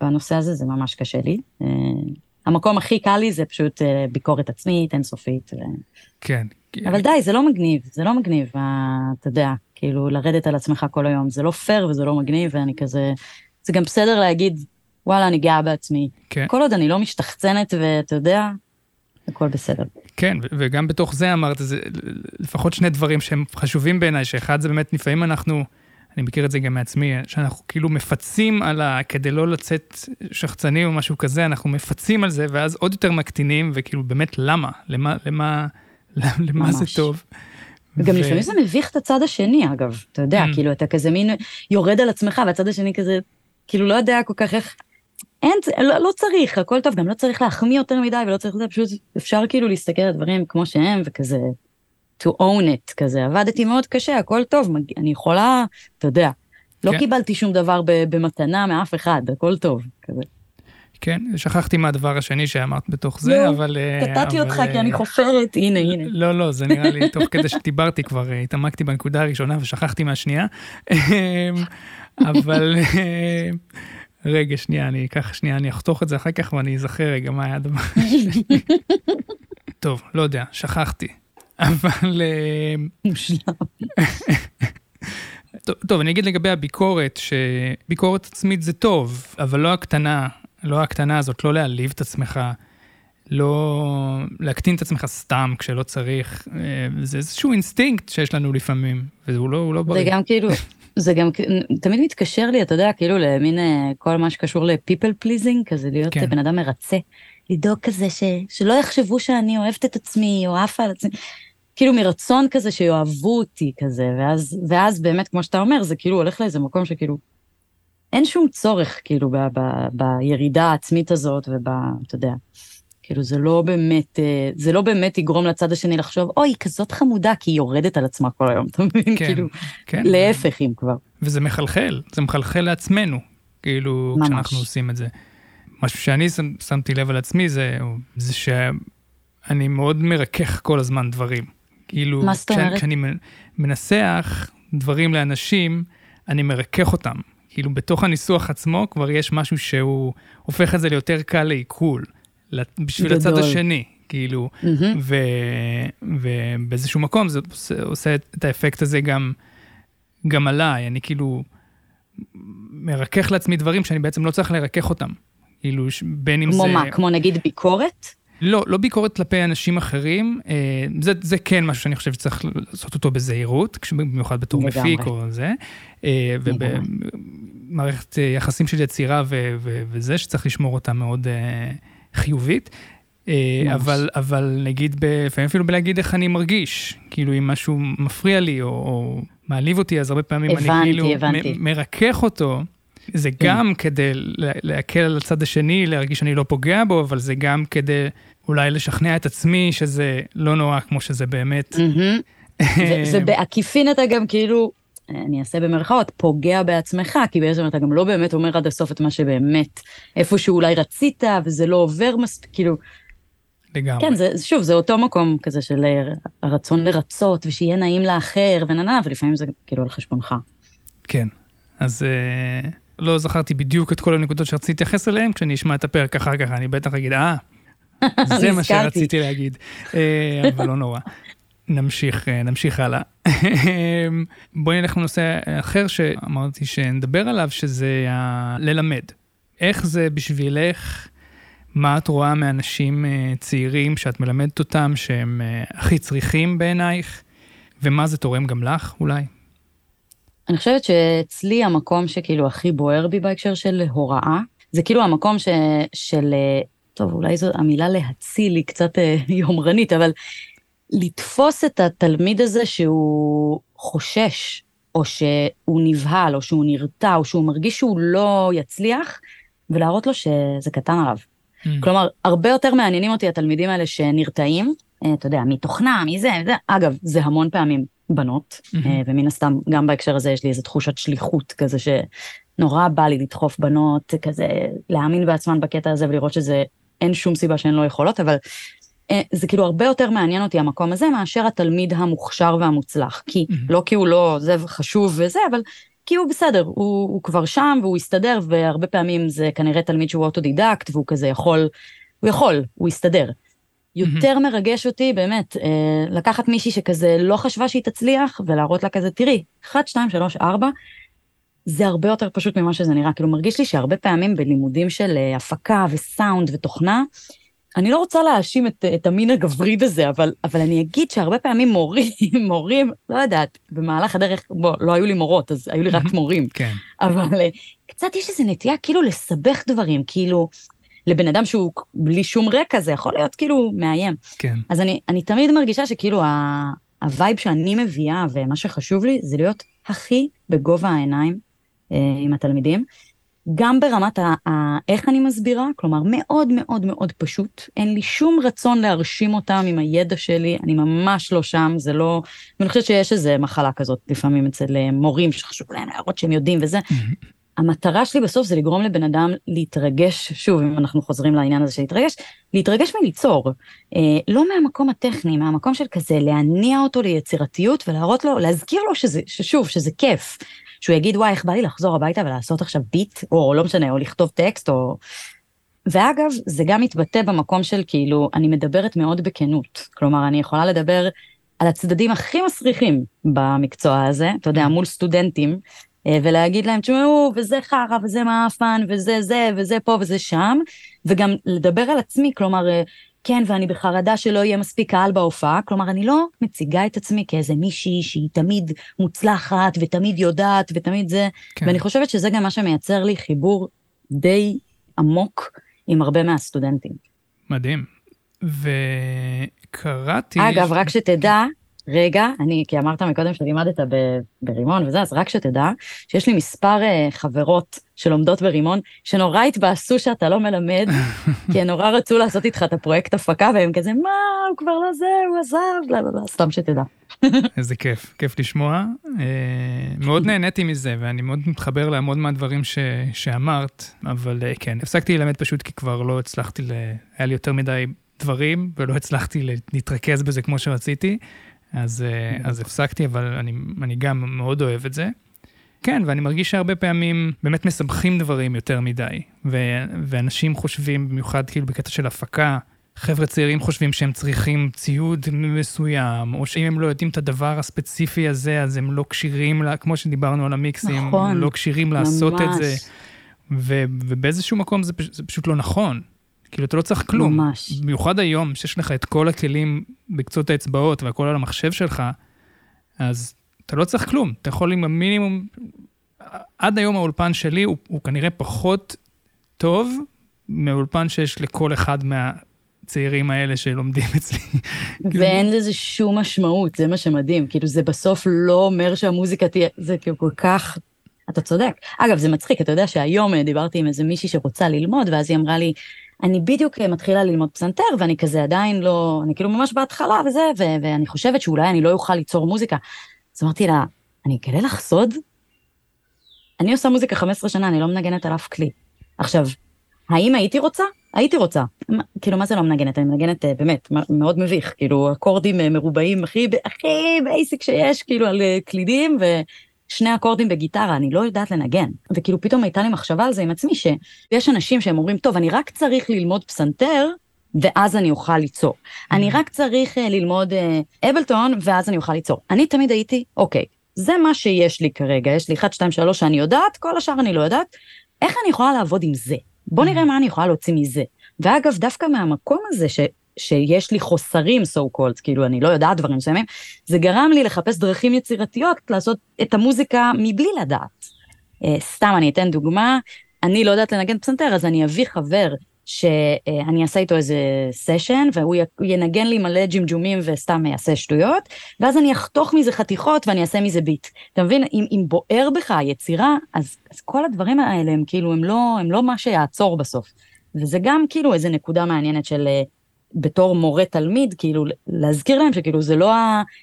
בנושא הזה, זה ממש קשה לי. Uh, המקום הכי קל לי זה פשוט uh, ביקורת עצמית, אינסופית. ו... כן. אבל די, זה לא מגניב, זה לא מגניב, uh, אתה יודע, כאילו לרדת על עצמך כל היום, זה לא פייר וזה לא מגניב, ואני כזה, זה גם בסדר להגיד, וואלה, אני גאה בעצמי. כן. כל עוד אני לא משתחצנת ואתה יודע, הכל בסדר. כן, וגם בתוך זה אמרת, זה לפחות שני דברים שהם חשובים בעיניי, שאחד זה באמת, לפעמים אנחנו, אני מכיר את זה גם מעצמי, שאנחנו כאילו מפצים על ה... כדי לא לצאת שחצני או משהו כזה, אנחנו מפצים על זה, ואז עוד יותר מקטינים, וכאילו באמת למה? למה, למה, למה זה טוב? וגם ו... לפעמים זה מביך את הצד השני, אגב. אתה יודע, mm. כאילו, אתה כזה מין יורד על עצמך, והצד השני כזה, כאילו, לא יודע כל כך איך... אין, לא, לא צריך, הכל טוב, גם לא צריך להחמיא יותר מדי, ולא צריך, זה פשוט, אפשר כאילו להסתכל על דברים כמו שהם, וכזה, to own it, כזה. עבדתי מאוד קשה, הכל טוב. אני יכולה, אתה יודע, לא כן. קיבלתי שום דבר במתנה מאף אחד, הכל טוב, כזה. כן, שכחתי מהדבר השני שאמרת בתוך זה, לא, אבל... קטעתי אותך כי אני חופרת, הנה, הנה. לא, לא, זה נראה לי, תוך כדי שדיברתי כבר התעמקתי בנקודה הראשונה ושכחתי מהשנייה. אבל רגע, שנייה, אני אקח שנייה, אני אחתוך את זה אחר כך ואני אזכר רגע מה היה הדבר טוב, לא יודע, שכחתי. אבל... מושלם. טוב, טוב, אני אגיד לגבי הביקורת, שביקורת עצמית זה טוב, אבל לא הקטנה, לא הקטנה הזאת, לא להעליב את עצמך, לא להקטין את עצמך סתם כשלא צריך. אה, זה איזשהו אינסטינקט שיש לנו לפעמים, והוא לא, לא בריא. זה גם כאילו, זה גם תמיד מתקשר לי, אתה יודע, כאילו למין אה, כל מה שקשור ל-people pleasing, כזה להיות כן. בן אדם מרצה. לדאוג כזה ש, שלא יחשבו שאני אוהבת את עצמי או עפה על עצמי. כאילו מרצון כזה שיאהבו אותי כזה, ואז, ואז באמת, כמו שאתה אומר, זה כאילו הולך לאיזה מקום שכאילו, אין שום צורך כאילו ב, ב, בירידה העצמית הזאת וב... אתה יודע. כאילו זה לא באמת, אה, זה לא באמת יגרום לצד השני לחשוב, אוי, היא כזאת חמודה, כי היא יורדת על עצמה כל היום, אתה מבין? כן, כאילו, כן. להפך אם כבר. וזה מחלחל, זה מחלחל לעצמנו, כאילו, ממש. כשאנחנו עושים את זה. משהו שאני שם, שמתי לב על עצמי זה, זה שאני מאוד מרכך כל הזמן דברים. כאילו, מה זאת אומרת? כשאני מנסח דברים לאנשים, אני מרכך אותם. כאילו, בתוך הניסוח עצמו כבר יש משהו שהוא הופך את זה ליותר קל לעיכול. בשביל גדול. הצד השני, כאילו, mm-hmm. ו, ובאיזשהו מקום זה עושה, עושה את האפקט הזה גם, גם עליי, אני כאילו מרכך לעצמי דברים שאני בעצם לא צריך לרכך אותם. כאילו, בין אם כמו זה... כמו מה, כמו נגיד ביקורת? לא, לא ביקורת כלפי אנשים אחרים, אה, זה, זה כן משהו שאני חושב שצריך לעשות אותו בזהירות, במיוחד בתור מפיק או זה, אה, ובמערכת יחסים של יצירה ו, ו, וזה, שצריך לשמור אותה מאוד... חיובית. אה, אבל, אבל נגיד, לפעמים אפילו בלהגיד איך אני מרגיש, כאילו אם משהו מפריע לי או, או מעליב אותי, אז הרבה פעמים הבנתי, אני כאילו הבנתי. מ- מרכך אותו. זה כן. גם כדי להקל על הצד השני, להרגיש שאני לא פוגע בו, אבל זה גם כדי אולי לשכנע את עצמי שזה לא נורא כמו שזה באמת. ובעקיפין אתה גם כאילו אני אעשה במרכאות, פוגע בעצמך, כי בעצם אתה גם לא באמת אומר עד הסוף את מה שבאמת, איפה שאולי רצית, וזה לא עובר מספיק, כאילו... לגמרי. כן, זה, שוב, זה אותו מקום כזה של אה, הרצון לרצות, ושיהיה נעים לאחר, וננה, ולפעמים זה כאילו על חשבונך. כן, אז אה, לא זכרתי בדיוק את כל הנקודות שרציתי להתייחס אליהן, כשאני אשמע את הפרק אחר כך, אני בטח אגיד, אה, זה מה שרציתי להגיד, אה, אבל לא נורא. נמשיך, אה, נמשיך הלאה. בואי נלך לנושא אחר שאמרתי שנדבר עליו, שזה ה... ללמד. איך זה בשבילך, מה את רואה מאנשים אה, צעירים שאת מלמדת אותם, שהם הכי צריכים בעינייך, ומה זה תורם גם לך אולי? אני חושבת שאצלי המקום שכאילו הכי בוער בי בהקשר של הוראה, זה כאילו המקום ש... של, טוב, אולי זו המילה להציל היא קצת יומרנית, אבל לתפוס את התלמיד הזה שהוא חושש, או שהוא נבהל, או שהוא נרתע, או שהוא מרגיש שהוא לא יצליח, ולהראות לו שזה קטן עליו. Mm. כלומר, הרבה יותר מעניינים אותי התלמידים האלה שנרתעים, אה, אתה יודע, מתוכנה, מזה, זה. אגב, זה המון פעמים בנות, mm-hmm. ומן הסתם, גם בהקשר הזה יש לי איזו תחושת שליחות כזה שנורא בא לי לדחוף בנות, כזה להאמין בעצמן בקטע הזה ולראות שזה, אין שום סיבה שהן לא יכולות, אבל אה, זה כאילו הרבה יותר מעניין אותי המקום הזה מאשר התלמיד המוכשר והמוצלח. כי. לא כי הוא לא, זה חשוב וזה, אבל כי הוא בסדר, הוא, הוא כבר שם והוא יסתדר, והרבה פעמים זה כנראה תלמיד שהוא אוטודידקט, והוא כזה יכול, הוא יכול, הוא יסתדר. יותר מרגש אותי באמת אה, לקחת מישהי שכזה לא חשבה שהיא תצליח ולהראות לה כזה תראי 1 2 3 4 זה הרבה יותר פשוט ממה שזה נראה כאילו מרגיש לי שהרבה פעמים בלימודים של אה, הפקה וסאונד ותוכנה אני לא רוצה להאשים את, את המין הגברי בזה, אבל, אבל אני אגיד שהרבה פעמים מורים, מורים, לא יודעת, במהלך הדרך, בוא, לא היו לי מורות, אז היו לי רק מורים. כן. אבל אה, קצת יש איזו נטייה כאילו לסבך דברים, כאילו, לבן אדם שהוא בלי שום רקע, זה יכול להיות כאילו מאיים. כן. אז אני, אני תמיד מרגישה שכאילו ה, ה vibe שאני מביאה, ומה שחשוב לי, זה להיות הכי בגובה העיניים אה, עם התלמידים. גם ברמת ה, ה, איך אני מסבירה, כלומר מאוד מאוד מאוד פשוט, אין לי שום רצון להרשים אותם עם הידע שלי, אני ממש לא שם, זה לא, ואני חושבת שיש איזו מחלה כזאת לפעמים אצל אה, מורים שחשוב להם להראות שהם יודעים וזה. המטרה שלי בסוף זה לגרום לבן אדם להתרגש, שוב, אם אנחנו חוזרים לעניין הזה של להתרגש, להתרגש מליצור. אה, לא מהמקום הטכני, מהמקום של כזה להניע אותו ליצירתיות ולהראות לו, להזכיר לו שזה, ששוב, שזה כיף. שהוא יגיד, וואי, איך בא לי לחזור הביתה ולעשות עכשיו ביט, או לא משנה, או לכתוב טקסט, או... ואגב, זה גם מתבטא במקום של כאילו, אני מדברת מאוד בכנות. כלומר, אני יכולה לדבר על הצדדים הכי מסריחים במקצוע הזה, אתה יודע, מול סטודנטים, ולהגיד להם, תשמעו, וזה חרא, וזה מעפן, וזה זה, וזה פה וזה שם, וגם לדבר על עצמי, כלומר, אה, כן, ואני בחרדה שלא יהיה מספיק קהל בהופעה, כלומר, אני לא מציגה את עצמי כאיזה מישהי שהיא תמיד מוצלחת, ותמיד יודעת, ותמיד זה, כן. ואני חושבת שזה גם מה שמייצר לי חיבור די עמוק עם הרבה מהסטודנטים. מדהים. וקראתי... אגב, רק שתדע, רגע, אני, כי אמרת מקודם שלימדת ברימון וזה, אז רק שתדע שיש לי מספר uh, חברות שלומדות ברימון, שנורא התבאסו שאתה לא מלמד, כי הם נורא רצו לעשות איתך את הפרויקט הפקה, והם כזה, מה, הוא כבר לא זה, הוא עזב, לא, לא, לא, סתם שתדע. איזה כיף, כיף לשמוע. Uh, מאוד נהניתי מזה, ואני מאוד מתחבר להמון מהדברים ש, שאמרת, אבל uh, כן, הפסקתי ללמד פשוט כי כבר לא הצלחתי, ל... היה לי יותר מדי דברים, ולא הצלחתי להתרכז בזה כמו שרציתי. אז, אה, אז הפסקתי, אבל אני, אני גם מאוד אוהב את זה. כן, ואני מרגיש שהרבה פעמים באמת מסבכים דברים יותר מדי, ו, ואנשים חושבים, במיוחד כאילו בקטע של הפקה, חבר'ה צעירים חושבים שהם צריכים ציוד מסוים, או שאם הם לא יודעים את הדבר הספציפי הזה, אז הם לא כשירים, לה, כמו שדיברנו על המיקסים, נכון, לא כשירים לעשות את זה. ו, ובאיזשהו מקום זה, זה פשוט לא נכון. כאילו, אתה לא צריך כלום. ממש. במיוחד היום, שיש לך את כל הכלים בקצות האצבעות והכל על המחשב שלך, אז אתה לא צריך כלום. אתה יכול עם המינימום... עד היום האולפן שלי הוא, הוא כנראה פחות טוב מהאולפן שיש לכל אחד מה... הצעירים האלה שלומדים אצלי. ואין לזה שום משמעות, זה מה שמדהים. כאילו, זה בסוף לא אומר שהמוזיקה תהיה, זה כאילו כל כך, אתה צודק. אגב, זה מצחיק, אתה יודע שהיום דיברתי עם איזה מישהי שרוצה ללמוד, ואז היא אמרה לי, אני בדיוק אה, מתחילה ללמוד פסנתר, ואני כזה עדיין לא, אני כאילו ממש בהתחלה וזה, ו- ואני חושבת שאולי אני לא אוכל ליצור מוזיקה. אז אמרתי לה, אני אגלה לך סוד? אני עושה מוזיקה 15 שנה, אני לא מנגנת על אף כלי. עכשיו, האם הייתי רוצה? הייתי רוצה. כאילו, מה זה לא מנגנת? אני מנגנת אה, באמת, מאוד מביך. כאילו, אקורדים אה, מרובעים הכי, הכי basic שיש, כאילו, על קלידים, ו... שני אקורדים בגיטרה, אני לא יודעת לנגן. וכאילו פתאום הייתה לי מחשבה על זה עם עצמי, שיש אנשים שהם אומרים, טוב, אני רק צריך ללמוד פסנתר, ואז אני אוכל ליצור. אני רק צריך uh, ללמוד uh, אבלטון, ואז אני אוכל ליצור. אני תמיד הייתי, אוקיי, זה מה שיש לי כרגע, יש לי 1, 2, 3 שאני יודעת, כל השאר אני לא יודעת. איך אני יכולה לעבוד עם זה? בוא נראה מה אני יכולה להוציא מזה. ואגב, דווקא מהמקום הזה, ש, שיש לי חוסרים so called, כאילו אני לא יודעת דברים מסוימים, זה גרם לי לחפש דרכים יצירתיות לעשות את המוזיקה מבלי לדעת. Uh, סתם אני אתן דוגמה, אני לא יודעת לנגן פסנתר, אז אני אביא חבר שאני אעשה איתו איזה סשן, והוא ינגן לי מלא ג'ימג'ומים וסתם יעשה שטויות, ואז אני אחתוך מזה חתיכות ואני אעשה מזה ביט. אתה מבין, אם, אם בוער בך היצירה, אז, אז כל הדברים האלה הם כאילו, הם לא, הם לא מה שיעצור בסוף. וזה גם כאילו איזה נקודה מעניינת של אה, בתור מורה תלמיד, כאילו להזכיר להם שכאילו זה לא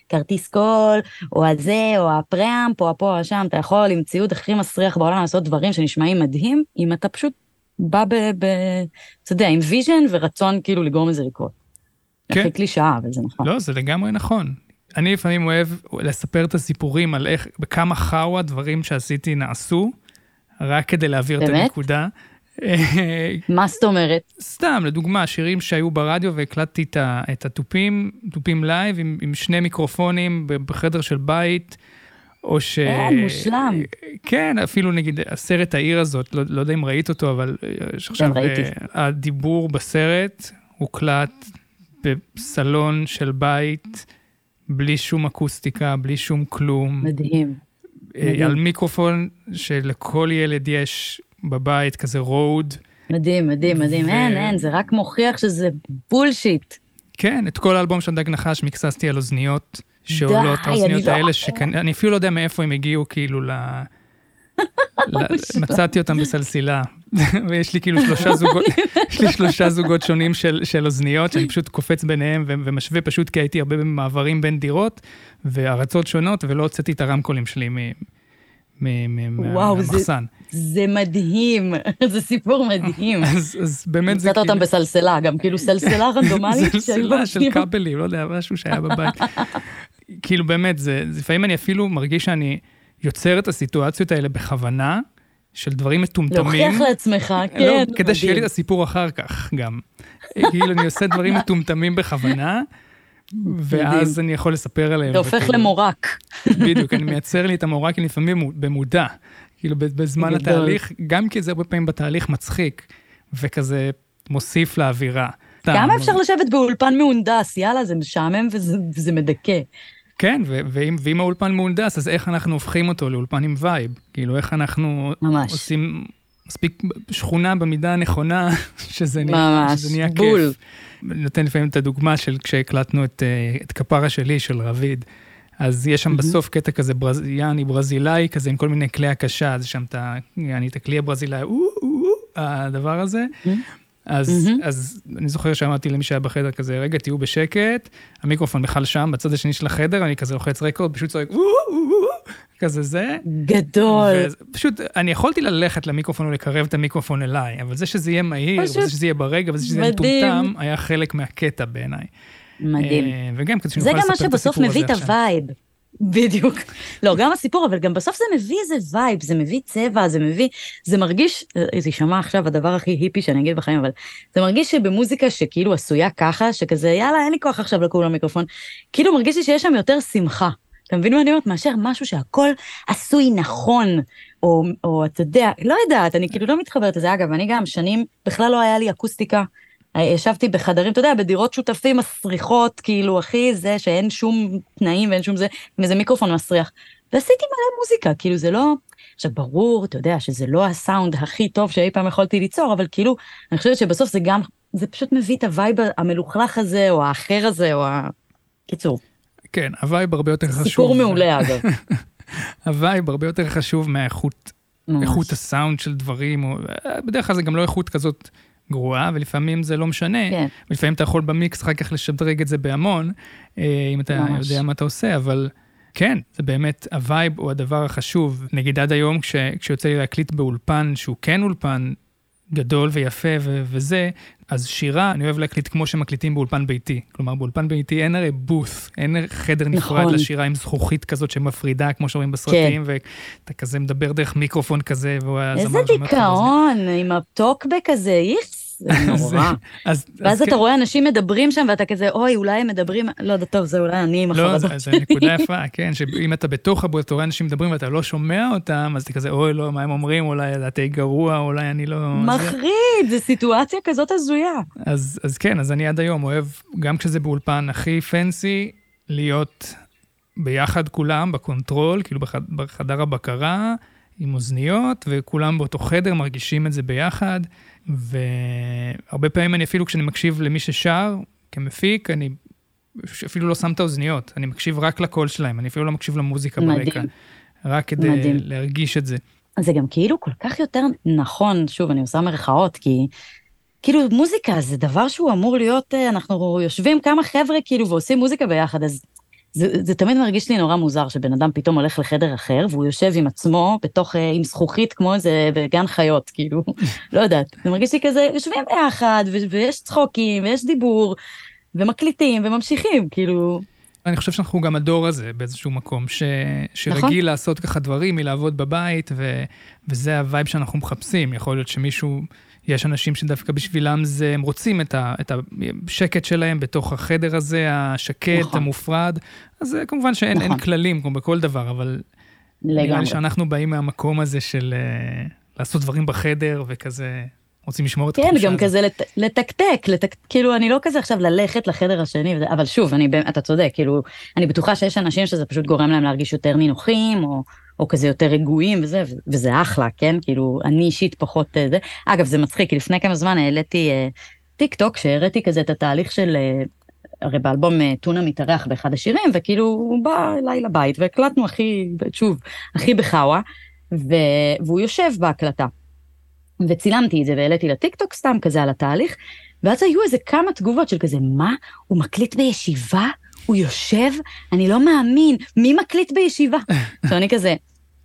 הכרטיס קול, או הזה, או ה preamp, או הפה או שם, אתה יכול עם ציוד הכי מסריח בעולם לעשות דברים שנשמעים מדהים, אם אתה פשוט בא ב... ב אתה יודע, עם vision ורצון כאילו לגרום לזה לקרות. כן. הכי קלישאה, אבל זה נכון. לא, זה לגמרי נכון. אני לפעמים אוהב לספר את הסיפורים על איך, בכמה חאפה דברים שעשיתי נעשו, רק כדי להעביר באמת? את הנקודה. מה זאת אומרת? סתם, לדוגמה, שירים שהיו ברדיו והקלטתי את התופים, תופים live עם, עם שני מיקרופונים בחדר של בית, או ש... אה, מושלם. כן, אפילו נגיד הסרט העיר הזאת, לא, לא יודע אם ראית אותו, אבל יש עכשיו... כן. אה, הדיבור בסרט הוקלט בסלון של בית, בלי שום אקוסטיקה, בלי שום כלום. מדהים. אה, מדהים. על מיקרופון שלכל ילד יש בבית, כזה רוד. מדהים, מדהים, מדהים. ו... אין, אין, זה רק מוכיח שזה בולשיט. כן, את כל האלבום של דג נחש מקססתי על אוזניות שעולות, האוזניות האלה, לא... שאני אפילו לא יודע מאיפה הם הגיעו, כאילו, ל... מצאתי אותם בסלסילה, ויש לי כאילו שלושה זוגות, יש לי שלושה זוגות שונים של, של אוזניות, שאני פשוט קופץ ביניהם ומשווה פשוט כי הייתי הרבה במעברים בין דירות, וארצות שונות, ולא הוצאתי את הרמקולים שלי מהמחסן. זה, מדהים, זה סיפור מדהים. אז, באמת זה כאילו... מצאת אותם בסלסלה, גם כאילו סלסלה רנדומלית. סלסלה של כבלים, לא יודע, משהו שהיה בבית. כאילו באמת, זה, לפעמים אני אפילו מרגיש שאני יוצר את הסיטואציות האלה בכוונה, של דברים מטומטמים. להוכיח לעצמך, לא, כן. כדי שיהיה לי את הסיפור אחר כך גם. כאילו, אני עושה דברים מטומטמים בכוונה. ואז אני יכול לספר עליהם. אתה הופך למורק. בדיוק, אני מייצר לי את המורק לפעמים במודע. כאילו בזמן התהליך, גם כי זה הרבה פעמים בתהליך מצחיק, וכזה מוסיף לאווירה. כמה אפשר לשבת באולפן מהונדס? יאללה, זה משעמם וזה מדכא. כן, ואם, ואם האולפן מהונדס, אז איך אנחנו הופכים אותו לאולפן עם vibe? כאילו, איך אנחנו ממש. עושים מספיק שכונה במידה הנכונה, שזה, ממש, שזה נהיה בול. נותן לפעמים את הדוגמה של כשהקלטנו את, אה, את כפרה שלי, של רביד. אז יש שם mm-hmm. בסוף קטע כזה ברז... יעני ברזילאי כזה עם כל מיני כלי הקשה, אז שם את. יעני, את הכלי הברזילאי, או, או, או, הדבר הזה. Mm-hmm. אז, mm-hmm. אז אני זוכר שאמרתי למי שהיה בחדר כזה, רגע, תהיו בשקט, המיקרופון בכלל שם, בצד השני של החדר, אני כזה לוחץ רקורד, פשוט צועק, כזה זה. גדול. פשוט, אני יכולתי ללכת למיקרופון ולקרב את המיקרופון אליי, אבל זה שזה יהיה מהיר, פשוט... וזה שזה יהיה ברגע, וזה שזה יהיה מטומטם, היה חלק מהקטע בעיניי. מדהים. אה, וגם כדי שנוכל לספר את הסיפור הזה עכשיו. זה גם מה שבסוף מביא את ה vibe. בדיוק. לא, גם הסיפור, אבל גם בסוף זה מביא איזה vibe, זה מביא צבע, זה מביא, זה מרגיש, זה יישמע עכשיו הדבר הכי היפי שאני אגיד בחיים, אבל זה מרגיש שבמוזיקה שכאילו עשויה ככה, שכזה, יאללה, אין לי כוח עכשיו לקום למיקרופון, כאילו מרגיש לי שיש שם יותר שמחה. אתה מבין מה אני אומרת? מאשר משהו שהכל עשוי נכון, או, או אתה יודע, לא יודעת, אני כאילו לא מתחברת לזה. אגב, אני גם שנים, בכלל לא היה לי אקוסטיקה. ישבתי בחדרים, אתה יודע, בדירות שותפים מסריחות, כאילו, אחי, זה שאין שום תנאים ואין שום זה, עם איזה מיקרופון מסריח. ועשיתי מלא מוזיקה, כאילו, זה לא... עכשיו, ברור, אתה יודע, שזה לא הסאונד הכי טוב שאי פעם יכולתי ליצור, אבל כאילו, אני חושבת שבסוף זה גם, זה פשוט מביא את ה vibe המלוכלך הזה, או האחר הזה, או ה... קיצור. כן, ה vibe הרבה יותר חשוב. סיפור מעולה, אגב. הווייב הרבה יותר חשוב מהאיכות, איכות הסאונד של דברים, או, בדרך כלל זה גם לא איכות כזאת גרועה, ולפעמים זה לא משנה. כן. ולפעמים אתה יכול במיקס אחר כך לשדרג את זה בהמון, אה, אם אתה ממש. יודע מה אתה עושה, אבל כן, זה באמת, ה vibe הוא הדבר החשוב. נגיד עד היום, כש, כשיוצא לי להקליט באולפן, שהוא כן אולפן גדול ויפה ו- וזה, אז שירה, אני אוהב להקליט כמו שמקליטים באולפן ביתי. כלומר, באולפן ביתי אין הרי booth, אין חדר נפרד נכון. לשירה עם זכוכית כזאת שמפרידה, כמו שאומרים בסרטים, כן. ואתה כזה מדבר דרך מיקרופון כזה, והוא היה זמר. איזה דיכאון, עם הטוקבק הזה, איכס. זה נורא. אז, ואז אז אתה כן. רואה אנשים מדברים שם, ואתה כזה, אוי, אולי הם מדברים, לא יודע, טוב, זה אולי אני עם החרדות. לא, זו נקודה יפה, כן, שאם אתה בתוך הבוט, אתה רואה אנשים מדברים ואתה לא שומע אותם, אז אתה כזה, אוי, לא, מה הם אומרים, אולי אתה גרוע, אולי אני לא... מחריד, זו סיטואציה כזאת הזויה. אז, אז כן, אז אני עד היום אוהב, גם כשזה באולפן הכי פנסי, להיות ביחד כולם, ב control, כאילו בחד, בחדר הבקרה, עם אוזניות, וכולם באותו חדר מרגישים את זה ביחד. והרבה פעמים אני אפילו כשאני מקשיב למי ששר, כמפיק, אני אפילו לא שם את האוזניות, אני מקשיב רק לקול שלהם, אני אפילו לא מקשיב למוזיקה מדהים. ברקע, רק כדי מדהים. להרגיש את זה. זה גם כאילו כל כך יותר נכון, שוב, אני עושה מרכאות, כי כאילו מוזיקה זה דבר שהוא אמור להיות, אה, אנחנו יושבים כמה חבר'ה כאילו ועושים מוזיקה ביחד, אז זה, זה תמיד מרגיש לי נורא מוזר שבן אדם פתאום הולך לחדר אחר והוא יושב עם עצמו בתוך, אה, עם זכוכית כמו איזה בגן חיות, כאילו, לא יודעת, זה מרגיש לי כזה, יושבים ביחד ויש צחוקים ויש דיבור ומקליטים וממשיכים, כאילו. אני חושב שאנחנו גם הדור הזה באיזשהו מקום, ש... שרגיל נכון. לעשות ככה דברים מלעבוד בבית, ו... וזה ה vibe שאנחנו מחפשים. יכול להיות שמישהו, יש אנשים שדווקא בשבילם זה, הם רוצים את, ה... את השקט שלהם בתוך החדר הזה, השקט, נכון. המופרד. אז כמובן שאין נכון. כללים, כמו בכל דבר, אבל... לגמרי. נראה לי שאנחנו באים מהמקום הזה של uh, לעשות דברים בחדר, וכזה... רוצים לשמור את כן, התחושה הזאת. כן, גם כזה לת, לתקתק, לתק, כאילו, אני לא כזה עכשיו ללכת לחדר השני, אבל שוב, אני, אתה צודק, כאילו, אני בטוחה שיש אנשים שזה פשוט גורם להם להרגיש יותר נינוחים, או, או כזה יותר רגועים וזה, וזה אחלה, כן? כאילו, אני אישית פחות אה, זה. אגב, זה מצחיק, כי לפני כמה זמן העליתי אה, טיק טוק, שהראיתי כזה את התהליך של... אה, הרי באלבום אה, טונה מתארח באחד השירים, וכאילו הוא בא אליי לבית, והקלטנו הכי, שוב, הכי בחאווה, והוא יושב בהקלטה. וצילמתי את זה והעליתי לטיקטוק סתם כזה על התהליך, ואז היו איזה כמה תגובות של כזה, מה? הוא מקליט בישיבה? הוא יושב? אני לא מאמין, מי מקליט בישיבה? עכשיו אני כזה,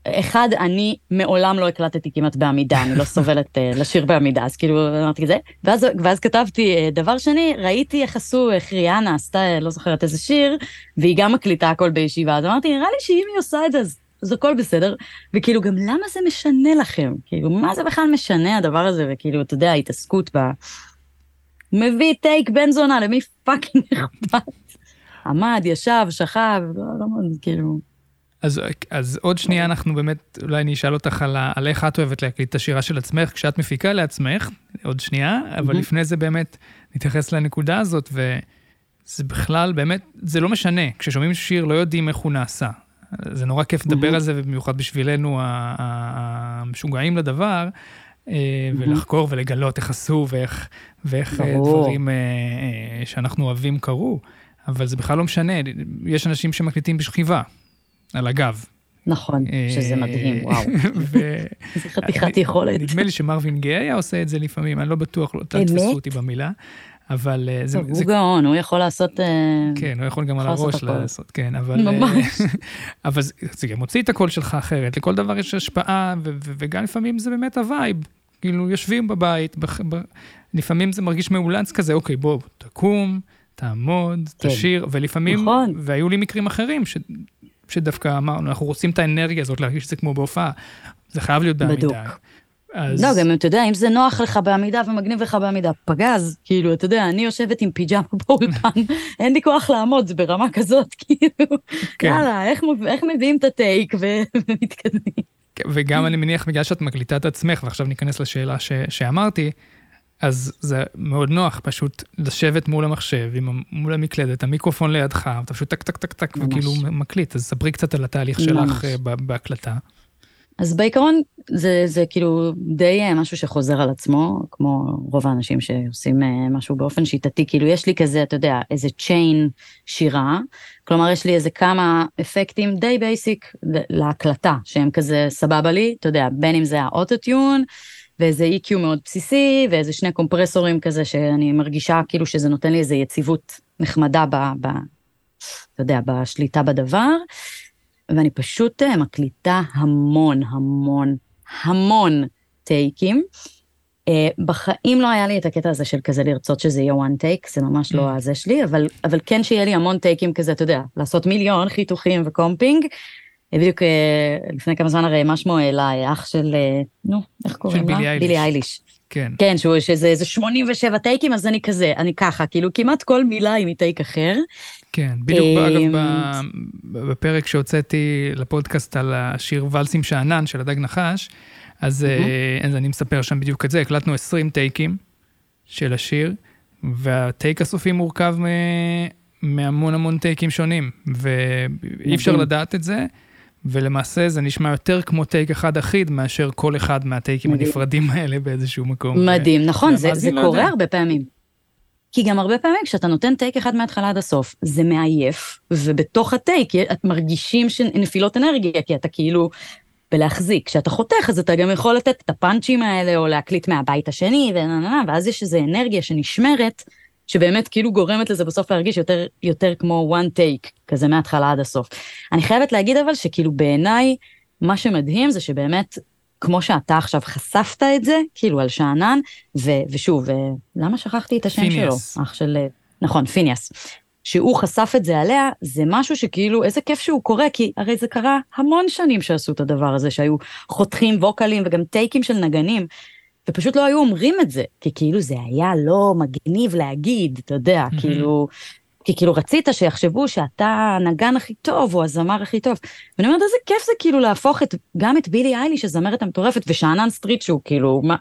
אחד, אני מעולם לא הקלטתי כמעט בעמידה, אני לא סובלת אה, לשיר בעמידה, אז כאילו אמרתי את זה. ואז, ואז כתבתי, אה, דבר שני, ראיתי איך עשו, איך ריאנה עשתה, לא זוכרת איזה שיר, והיא גם מקליטה הכל בישיבה, אז אמרתי, נראה לי שאם היא עושה את זה, אז אז הכל בסדר, וכאילו גם למה זה משנה לכם? כאילו, מה זה בכלל משנה הדבר הזה, וכאילו, אתה יודע, ההתעסקות ב... מביא take בן זונה, למי fucking אכפת? עמד, ישב, שכב, לא, לא, כאילו... אז, אז עוד שנייה אנחנו באמת, אולי אני אשאל אותך על, על איך את אוהבת להקליט את השירה של עצמך, כשאת מפיקה לעצמך, עוד שנייה, אבל mm-hmm. לפני זה באמת נתייחס לנקודה הזאת, וזה בכלל, באמת, זה לא משנה, כששומעים שיר לא יודעים איך הוא נעשה. זה נורא כיף לדבר על זה, ובמיוחד בשבילנו המשוגעים לדבר, אה, ולחקור ולגלות איך עשו ואיך, ואיך אה, דברים אה, שאנחנו אוהבים קרו. אבל זה בכלל לא משנה, יש אנשים שמקליטים בשכיבה, על הגב. נכון, שזה מדהים, וואו. זה חתיכת יכולת. נדמה לי שמרווין גיי היה עושה את זה לפעמים, אני לא בטוח, לא תתפסו אותי במילה. אבל אה, זה... הוא גאון, הוא יכול לעשות... אה, כן, הוא יכול גם על הראש לעשות, כן, אבל... אה, ממש. אבל זה גם מוציא את הקול שלך אחרת, לכל דבר יש השפעה, וגם לפעמים זה באמת ה vibe. כאילו, יושבים בבית, לפעמים זה מרגיש מאולץ כזה, אוקיי, בוא, תקום, תעמוד, כן. תשיר, ולפעמים, נכון. והיו לי מקרים אחרים, שדווקא אמרנו, אנחנו רוצים את האנרגיה הזאת, להרגיש את זה כמו בהופעה. זה חייב להיות בעמידה. בדוק. אז... לא, גם אתה יודע, אם זה נוח לך בעמידה ומגניב לך בעמידה, פגז, כאילו, אתה יודע, אני יושבת עם פיג'מה באולפן, אין לי כוח לעמוד, זה ברמה כזאת, כאילו, כן. יאללה, איך, איך מביאים את הטייק ומתקדמים. כן, וגם אני מניח, בגלל שאת מקליטה את עצמך, ועכשיו ניכנס לשאלה ש, שאמרתי, אז זה מאוד נוח פשוט לשבת מול המחשב, עם, מול המקלדת, המיקרופון לידך, אתה פשוט טק טק טק טק, וכאילו מקליט, אז ספרי קצת על התהליך ממש. שלך אה, בהקלטה. אז בעיקרון זה, זה כאילו די אה, משהו שחוזר על עצמו, כמו רוב האנשים שעושים אה, משהו באופן שיטתי, כאילו יש לי כזה, אתה יודע, איזה צ'יין שירה, כלומר יש לי איזה כמה אפקטים די basic להקלטה, שהם כזה סבבה לי, אתה יודע, בין אם זה האוטוטיון, ואיזה EQ מאוד בסיסי, ואיזה שני קומפרסורים כזה שאני מרגישה כאילו שזה נותן לי איזה יציבות נחמדה ב... ב אתה יודע, בשליטה בדבר. ואני פשוט אה, מקליטה המון, המון, המון טייקים. אה, בחיים לא היה לי את הקטע הזה של כזה לרצות שזה יהיה one take, זה ממש לא מממ. הזה שלי, אבל, אבל כן שיהיה לי המון טייקים כזה, אתה יודע, לעשות מיליון חיתוכים ו comping. אה, בדיוק לפני כמה זמן הרי מה שמו אליי, אח של, נו, איך קוראים לה? בילי אייליש. כן. כן, שהוא, שזה איזה 87 טייקים, אז אני כזה, אני ככה, כאילו כמעט כל מילה היא מטייק אחר. כן, בדיוק, אגב, אמ, בפרק שהוצאתי לפודקאסט על השיר ולסים שאנן של הדג נחש, אז, אה, אז אני מספר שם בדיוק את זה, הקלטנו 20 טייקים של השיר, והטייק הסופי מורכב מהמון המון טייקים שונים, ואי אפשר לדעת את זה. ולמעשה זה נשמע יותר כמו טייק אחד אחיד מאשר כל אחד מהטייקים מדהים. הנפרדים האלה באיזשהו מקום. מדהים, ו... נכון, זה, זה לא קורה יודע. הרבה פעמים. כי גם הרבה פעמים כשאתה נותן טייק אחד מההתחלה עד הסוף, זה מעייף, ובתוך הטייק את מרגישים נפילות אנרגיה, כי אתה כאילו בלהחזיק. כשאתה חותך, אז אתה גם יכול לתת את הפאנצ'ים האלה, או להקליט מהבית השני, ואז יש איזו אנרגיה שנשמרת, שבאמת כאילו גורמת לזה בסוף להרגיש יותר, יותר כמו one take, כזה מההתחלה עד הסוף. אני חייבת להגיד אבל שכאילו בעיניי, מה שמדהים זה שבאמת, כמו שאתה עכשיו חשפת את זה, כאילו על שאנן, ו- ושוב, למה שכחתי את השם פיניאס. שלו? אח של... נכון, פיניאס. שהוא חשף את זה עליה, זה משהו שכאילו, איזה כיף שהוא קורה, כי הרי זה קרה המון שנים שעשו את הדבר הזה, שהיו חותכים ווקלים וגם טייקים של נגנים, ופשוט לא היו אומרים את זה, כי כאילו זה היה לא מגניב להגיד, אתה יודע, מהמ. כאילו, כי כאילו רצית שיחשבו שאתה הנגן הכי טוב, או הזמר הכי טוב. ואני אומרת, איזה כיף זה כאילו להפוך את, גם את בילי אייליש, הזמרת המטורפת, ושאנן סטריט, שהוא כאילו, מה,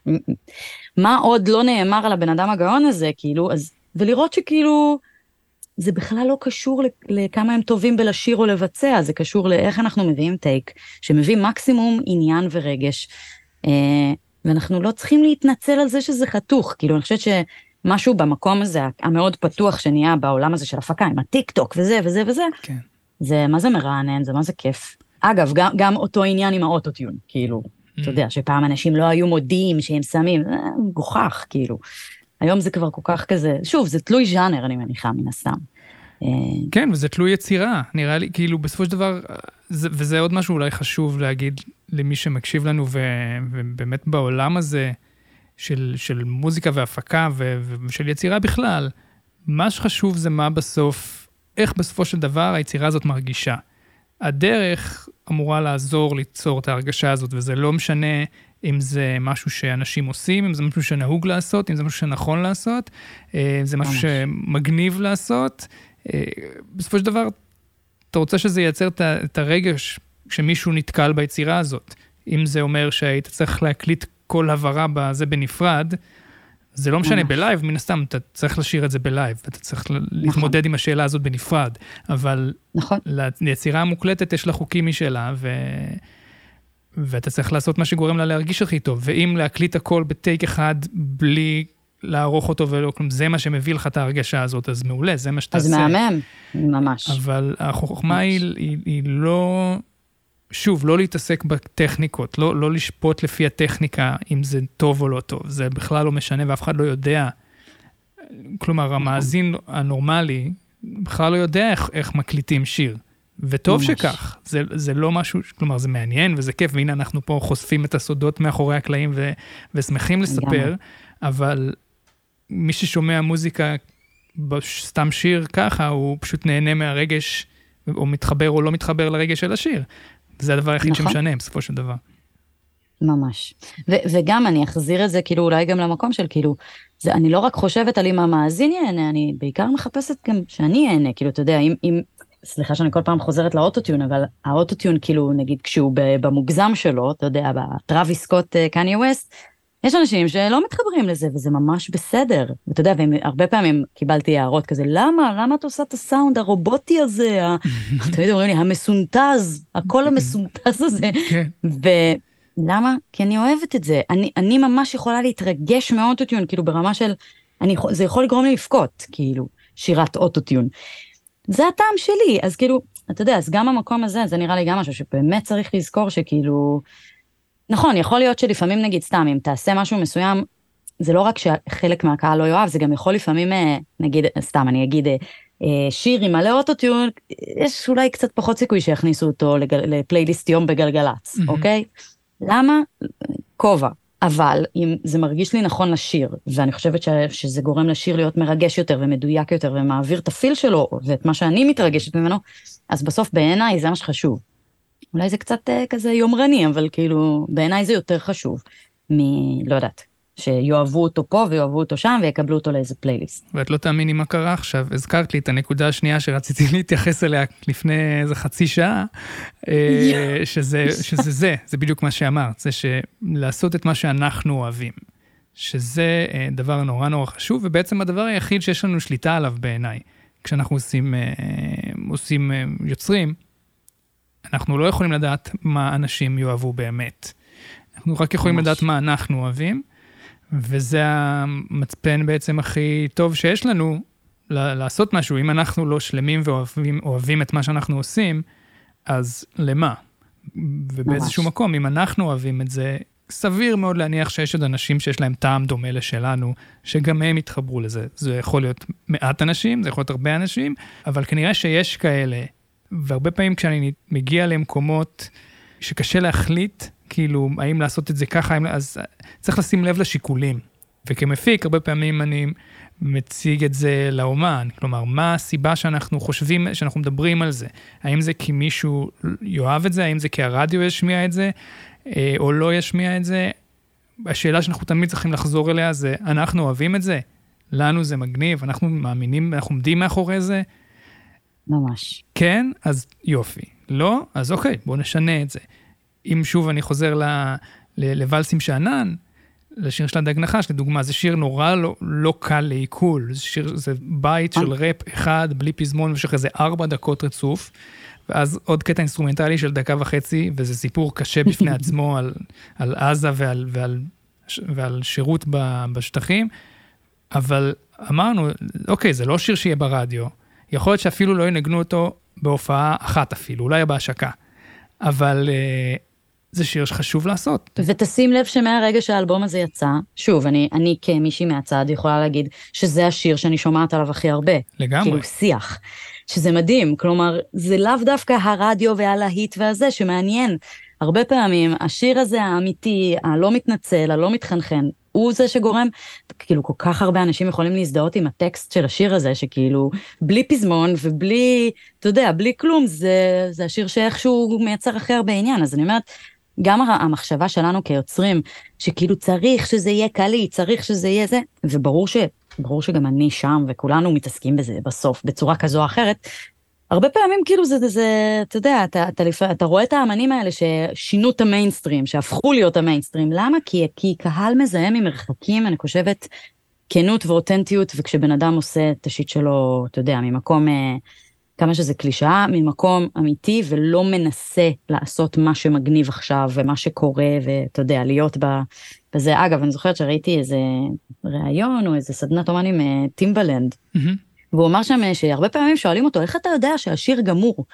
מה עוד לא נאמר על הבן אדם הגאון הזה, כאילו, אז, ולראות שכאילו, זה בכלל לא קשור לכמה הם טובים בלשיר או לבצע, זה קשור לאיך אנחנו מביאים take, שמביא מקסימום עניין ורגש. ואנחנו לא צריכים להתנצל על זה שזה חתוך, כאילו, אני חושבת שמשהו במקום הזה, המאוד פתוח שנהיה בעולם הזה של הפקה, עם הטיק טוק וזה וזה וזה, כן. זה מה זה מרענן, זה מה זה כיף. אגב, גם, גם אותו עניין עם האוטוטיון, כאילו, mm. אתה יודע, שפעם אנשים לא היו מודים שהם שמים, זה מגוחך, כאילו. היום זה כבר כל כך כזה, שוב, זה תלוי ז'אנר, אני מניחה, מן הסתם. אה, כן, וזה תלוי יצירה, נראה לי, כאילו, בסופו של דבר, זה, וזה עוד משהו אולי חשוב להגיד למי שמקשיב לנו, ו, ובאמת בעולם הזה של, של מוזיקה והפקה ו, ושל יצירה בכלל, מה שחשוב זה מה בסוף, איך בסופו של דבר היצירה הזאת מרגישה. הדרך אמורה לעזור ליצור את ההרגשה הזאת, וזה לא משנה אם זה משהו שאנשים עושים, אם זה משהו שנהוג לעשות, אם זה משהו שנכון לעשות, אה, אם זה משהו שמגניב לעשות. אה, בסופו של דבר, אתה רוצה שזה ייצר את הרגש כשמישהו נתקל ביצירה הזאת. אם זה אומר שהיית צריך להקליט כל הברה בזה בנפרד, זה לא משנה בלייב, מן הסתם, אתה צריך לשיר את זה בלייב, ואתה צריך נכון. להתמודד עם השאלה הזאת בנפרד, אבל נכון. ליצירה המוקלטת יש לה חוקים משלה, ו... ואתה צריך לעשות מה שגורם לה להרגיש הכי טוב, ואם להקליט הכל ב take אחד בלי לערוך אותו ולא כלום, זה מה שמביא לך את ההרגשה הזאת, אז מעולה, זה מה שתעשה. אז מהמם, ממש. אבל החוכמה היא, היא, היא לא, שוב, לא להתעסק בטכניקות, לא, לא לשפוט לפי הטכניקה אם זה טוב או לא טוב, זה בכלל לא משנה ואף אחד לא יודע. כלומר, המאזין הנורמלי בכלל לא יודע איך, איך מקליטים שיר. וטוב ממש. שכך, זה, זה לא משהו, כלומר זה מעניין וזה כיף, והנה אנחנו פה חושפים את הסודות מאחורי הקלעים ו, ושמחים לספר, אבל מי ששומע מוזיקה בסתם שיר ככה, הוא פשוט נהנה מהרגש, או מתחבר או לא מתחבר לרגש של השיר. זה הדבר היחיד נכון. שמשנה בסופו של דבר. ממש. ו- וגם אני אחזיר את זה כאילו אולי גם למקום של כאילו, זה, אני לא רק חושבת על אם המאזין ייהנה, אני בעיקר מחפשת גם שאני אהנה, כאילו, אתה יודע, אם, אם סליחה שאני כל פעם חוזרת לאוטוטיון, אבל האוטוטיון כאילו, נגיד כשהוא במוגזם שלו, אתה יודע, בטראביס סקוט קניה ווסט, יש אנשים שלא מתחברים לזה, וזה ממש בסדר. ואתה יודע, והרבה פעמים קיבלתי הערות כזה, למה? למה את עושה את הסאונד הרובוטי הזה? תמיד אומרים לי, המסונטז, הקול המסונטז הזה. כן. ולמה? כי אני אוהבת את זה. אני, אני ממש יכולה להתרגש מאוטוטיון, כאילו ברמה של, אני, זה יכול לגרום לי לבכות, כאילו, שירת אוטוטיון. זה הטעם שלי, אז כאילו, אתה יודע, אז גם המקום הזה, זה נראה לי גם משהו שבאמת צריך לזכור שכאילו, נכון, יכול להיות שלפעמים נגיד סתם, אם תעשה משהו מסוים, זה לא רק שחלק מהקהל לא יאהב, זה גם יכול לפעמים, אה, נגיד, סתם, אני אגיד, אה, אה, שיר עם מלא אוטוטיון, יש אולי קצת פחות סיכוי שיכניסו אותו לגל, לפלייליסט יום בגלגלצ, mm-hmm. אוקיי? למה? כובע. אבל אם זה מרגיש לי נכון לשיר, ואני חושבת ש, שזה גורם לשיר להיות מרגש יותר ומדויק יותר ומעביר את הפיל שלו ואת מה שאני מתרגשת ממנו, אז בסוף בעיניי זה מה שחשוב. אולי זה קצת uh, כזה יומרני, אבל כאילו בעיניי זה יותר חשוב מ... לא יודעת, שיאהבו אותו פה ויאהבו אותו שם ויקבלו אותו לאיזה פלייליסט. ואת לא תאמיני מה קרה עכשיו, הזכרת לי את הנקודה השנייה שרציתי להתייחס אליה לפני איזה חצי שעה, אה, שזה, שזה זה, זה בדיוק מה שאמרת, זה שלעשות את מה שאנחנו אוהבים, שזה אה, דבר נורא נורא חשוב, ובעצם הדבר היחיד שיש לנו שליטה עליו בעיניי, כשאנחנו עושים, אה, עושים יוצרים, אנחנו לא יכולים לדעת מה אנשים יאהבו באמת. אנחנו רק יכולים ממש. לדעת מה אנחנו אוהבים. וזה המצפן בעצם הכי טוב שיש לנו לעשות משהו. אם אנחנו לא שלמים ואוהבים את מה שאנחנו עושים, אז למה? ובאיזשהו ממש. מקום, אם אנחנו אוהבים את זה, סביר מאוד להניח שיש עוד אנשים שיש להם טעם דומה לשלנו, שגם הם יתחברו לזה. זה יכול להיות מעט אנשים, זה יכול להיות הרבה אנשים, אבל כנראה שיש כאלה, והרבה פעמים כשאני מגיע למקומות שקשה להחליט, כאילו, האם לעשות את זה ככה, אז צריך לשים לב לשיקולים. וכמפיק, הרבה פעמים אני מציג את זה לאומן, כלומר, מה הסיבה שאנחנו חושבים, שאנחנו מדברים על זה? האם זה כי מישהו יאהב את זה? האם זה כי הרדיו ישמיע את זה? אה, או לא ישמיע את זה? השאלה שאנחנו תמיד צריכים לחזור אליה זה, אנחנו אוהבים את זה? לנו זה מגניב, אנחנו מאמינים, אנחנו עומדים מאחורי זה? ממש. כן, אז יופי. לא? אז אוקיי, בואו נשנה את זה. אם שוב אני חוזר ל, ל, לוואלסים שאנן, לשיר של הדג נחש, לדוגמה, זה שיר נורא לא, לא קל לעיכול. זה שיר, זה בית של אה. ראפ אחד, בלי פזמון, במשך איזה ארבע דקות רצוף. ואז עוד קטע אינסטרומנטלי של דקה וחצי, וזה סיפור קשה בפני עצמו על, על עזה ועל, ועל, ועל שירות בשטחים. אבל אמרנו, אוקיי, זה לא שיר שיהיה ברדיו. יכול להיות שאפילו לא ינגנו אותו בהופעה אחת אפילו, אולי בהשקה. אבל אה, זה שיר שחשוב לעשות. ותשים לב שמהרגע שהאלבום הזה יצא, שוב, אני, אני כמישהי מהצד יכולה להגיד שזה השיר שאני שומעת עליו הכי הרבה. לגמרי. כאילו שיח. שזה מדהים, כלומר, זה לאו דווקא הרדיו והלהיט והזה שמעניין. הרבה פעמים השיר הזה האמיתי, הלא מתנצל, הלא מתחנחן, הוא זה שגורם, כאילו כל כך הרבה אנשים יכולים להזדהות עם הטקסט של השיר הזה, שכאילו בלי פזמון ובלי, אתה יודע, בלי כלום, זה, זה השיר שאיכשהו מייצר הכי הרבה עניין. אז אני אומרת, גם המחשבה שלנו כיוצרים, שכאילו צריך שזה יהיה קלי, צריך שזה יהיה זה, וברור ש... ברור שגם אני שם וכולנו מתעסקים בזה בסוף בצורה כזו או אחרת. הרבה פעמים כאילו זה, זה, זה אתה יודע, אתה, אתה, אתה, אתה רואה את האמנים האלה ששינו את המיינסטרים, שהפכו להיות המיינסטרים, למה? כי, כי קהל מזהם ממרחקים, אני חושבת, כנות ואותנטיות, וכשבן אדם עושה את השיט שלו, אתה יודע, ממקום... אה, כמה שזה קלישאה, ממקום אמיתי ולא מנסה לעשות מה שמגניב עכשיו ומה שקורה ואתה יודע, להיות בזה. אגב, אני זוכרת שראיתי איזה ראיון או איזה סדנת אומן עם טימבלנד, mm-hmm. והוא אמר שם שהרבה פעמים שואלים אותו, איך אתה יודע שהשיר גמור?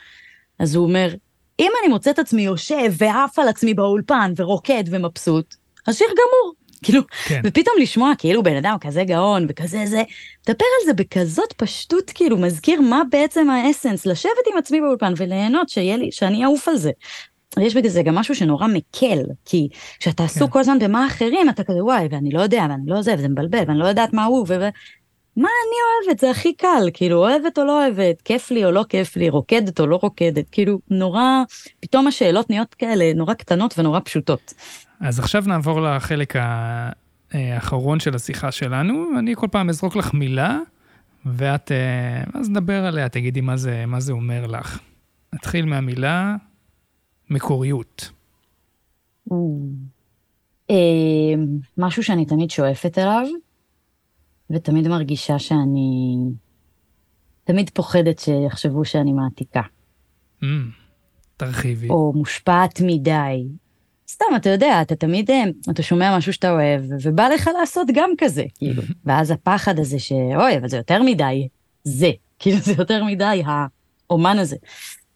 אז הוא אומר, אם אני מוצא את עצמי יושב ועף על עצמי באולפן ורוקד ומבסוט, השיר גמור. כאילו, כן. ופתאום לשמוע כאילו בן אדם כזה גאון וכזה זה, לדבר על זה בכזאת פשטות, כאילו, מזכיר מה בעצם האסנס, לשבת עם עצמי באולפן וליהנות שיהיה לי, שאני אעוף על זה. יש בזה גם משהו שנורא מקל, כי כשאתה עסוק כן. כל הזמן במה אחרים, אתה כזה וואי, ואני לא יודע, ואני לא זה, וזה מבלבל, ואני לא יודעת מה הוא, ו... מה אני אוהבת? זה הכי קל, כאילו, אוהבת או לא אוהבת, כיף לי או לא כיף לי, רוקדת או לא רוקדת, כאילו, נורא, פתאום השאלות נהיות כאלה נורא קטנות ונורא פשוטות. אז עכשיו נעבור לחלק האחרון של השיחה שלנו, אני כל פעם אזרוק לך מילה, ואת, אה, אז נדבר עליה, תגידי מה זה, מה זה אומר לך. נתחיל מהמילה מקוריות. אה, משהו שאני תמיד שואפת אליו, ותמיד מרגישה שאני... תמיד פוחדת שיחשבו שאני מעתיקה. Mm, תרחיבי. או מושפעת מדי, סתם, אתה יודע, אתה תמיד, אה, אתה שומע משהו שאתה אוהב, ובא לך לעשות גם כזה, כאילו. ואז הפחד הזה שאוי, אבל זה יותר מדי, זה, כאילו זה יותר מדי האומן הזה.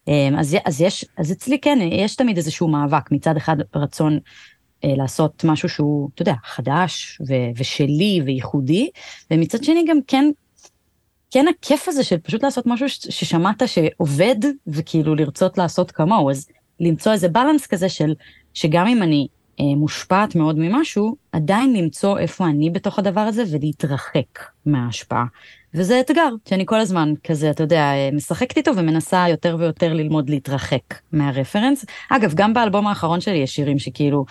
אמ, אז, אז יש, אז אצלי כן, יש תמיד איזשהו מאבק, מצד אחד רצון אה, לעשות משהו שהוא, אתה יודע, חדש ו- ושלי וייחודי, ומצד שני גם כן, כן הכיף הזה של פשוט לעשות משהו ש- ששמעת שעובד, וכאילו לרצות לעשות כמוהו, אז למצוא איזה בלנס כזה של שגם אם אני אה, מושפעת מאוד ממשהו, עדיין למצוא איפה אני בתוך הדבר הזה ולהתרחק מההשפעה. וזה אתגר, שאני כל הזמן כזה, אתה יודע, אה, משחקת איתו ומנסה יותר ויותר ללמוד להתרחק מהרפרנס. אגב, גם באלבום האחרון שלי יש שירים שכאילו,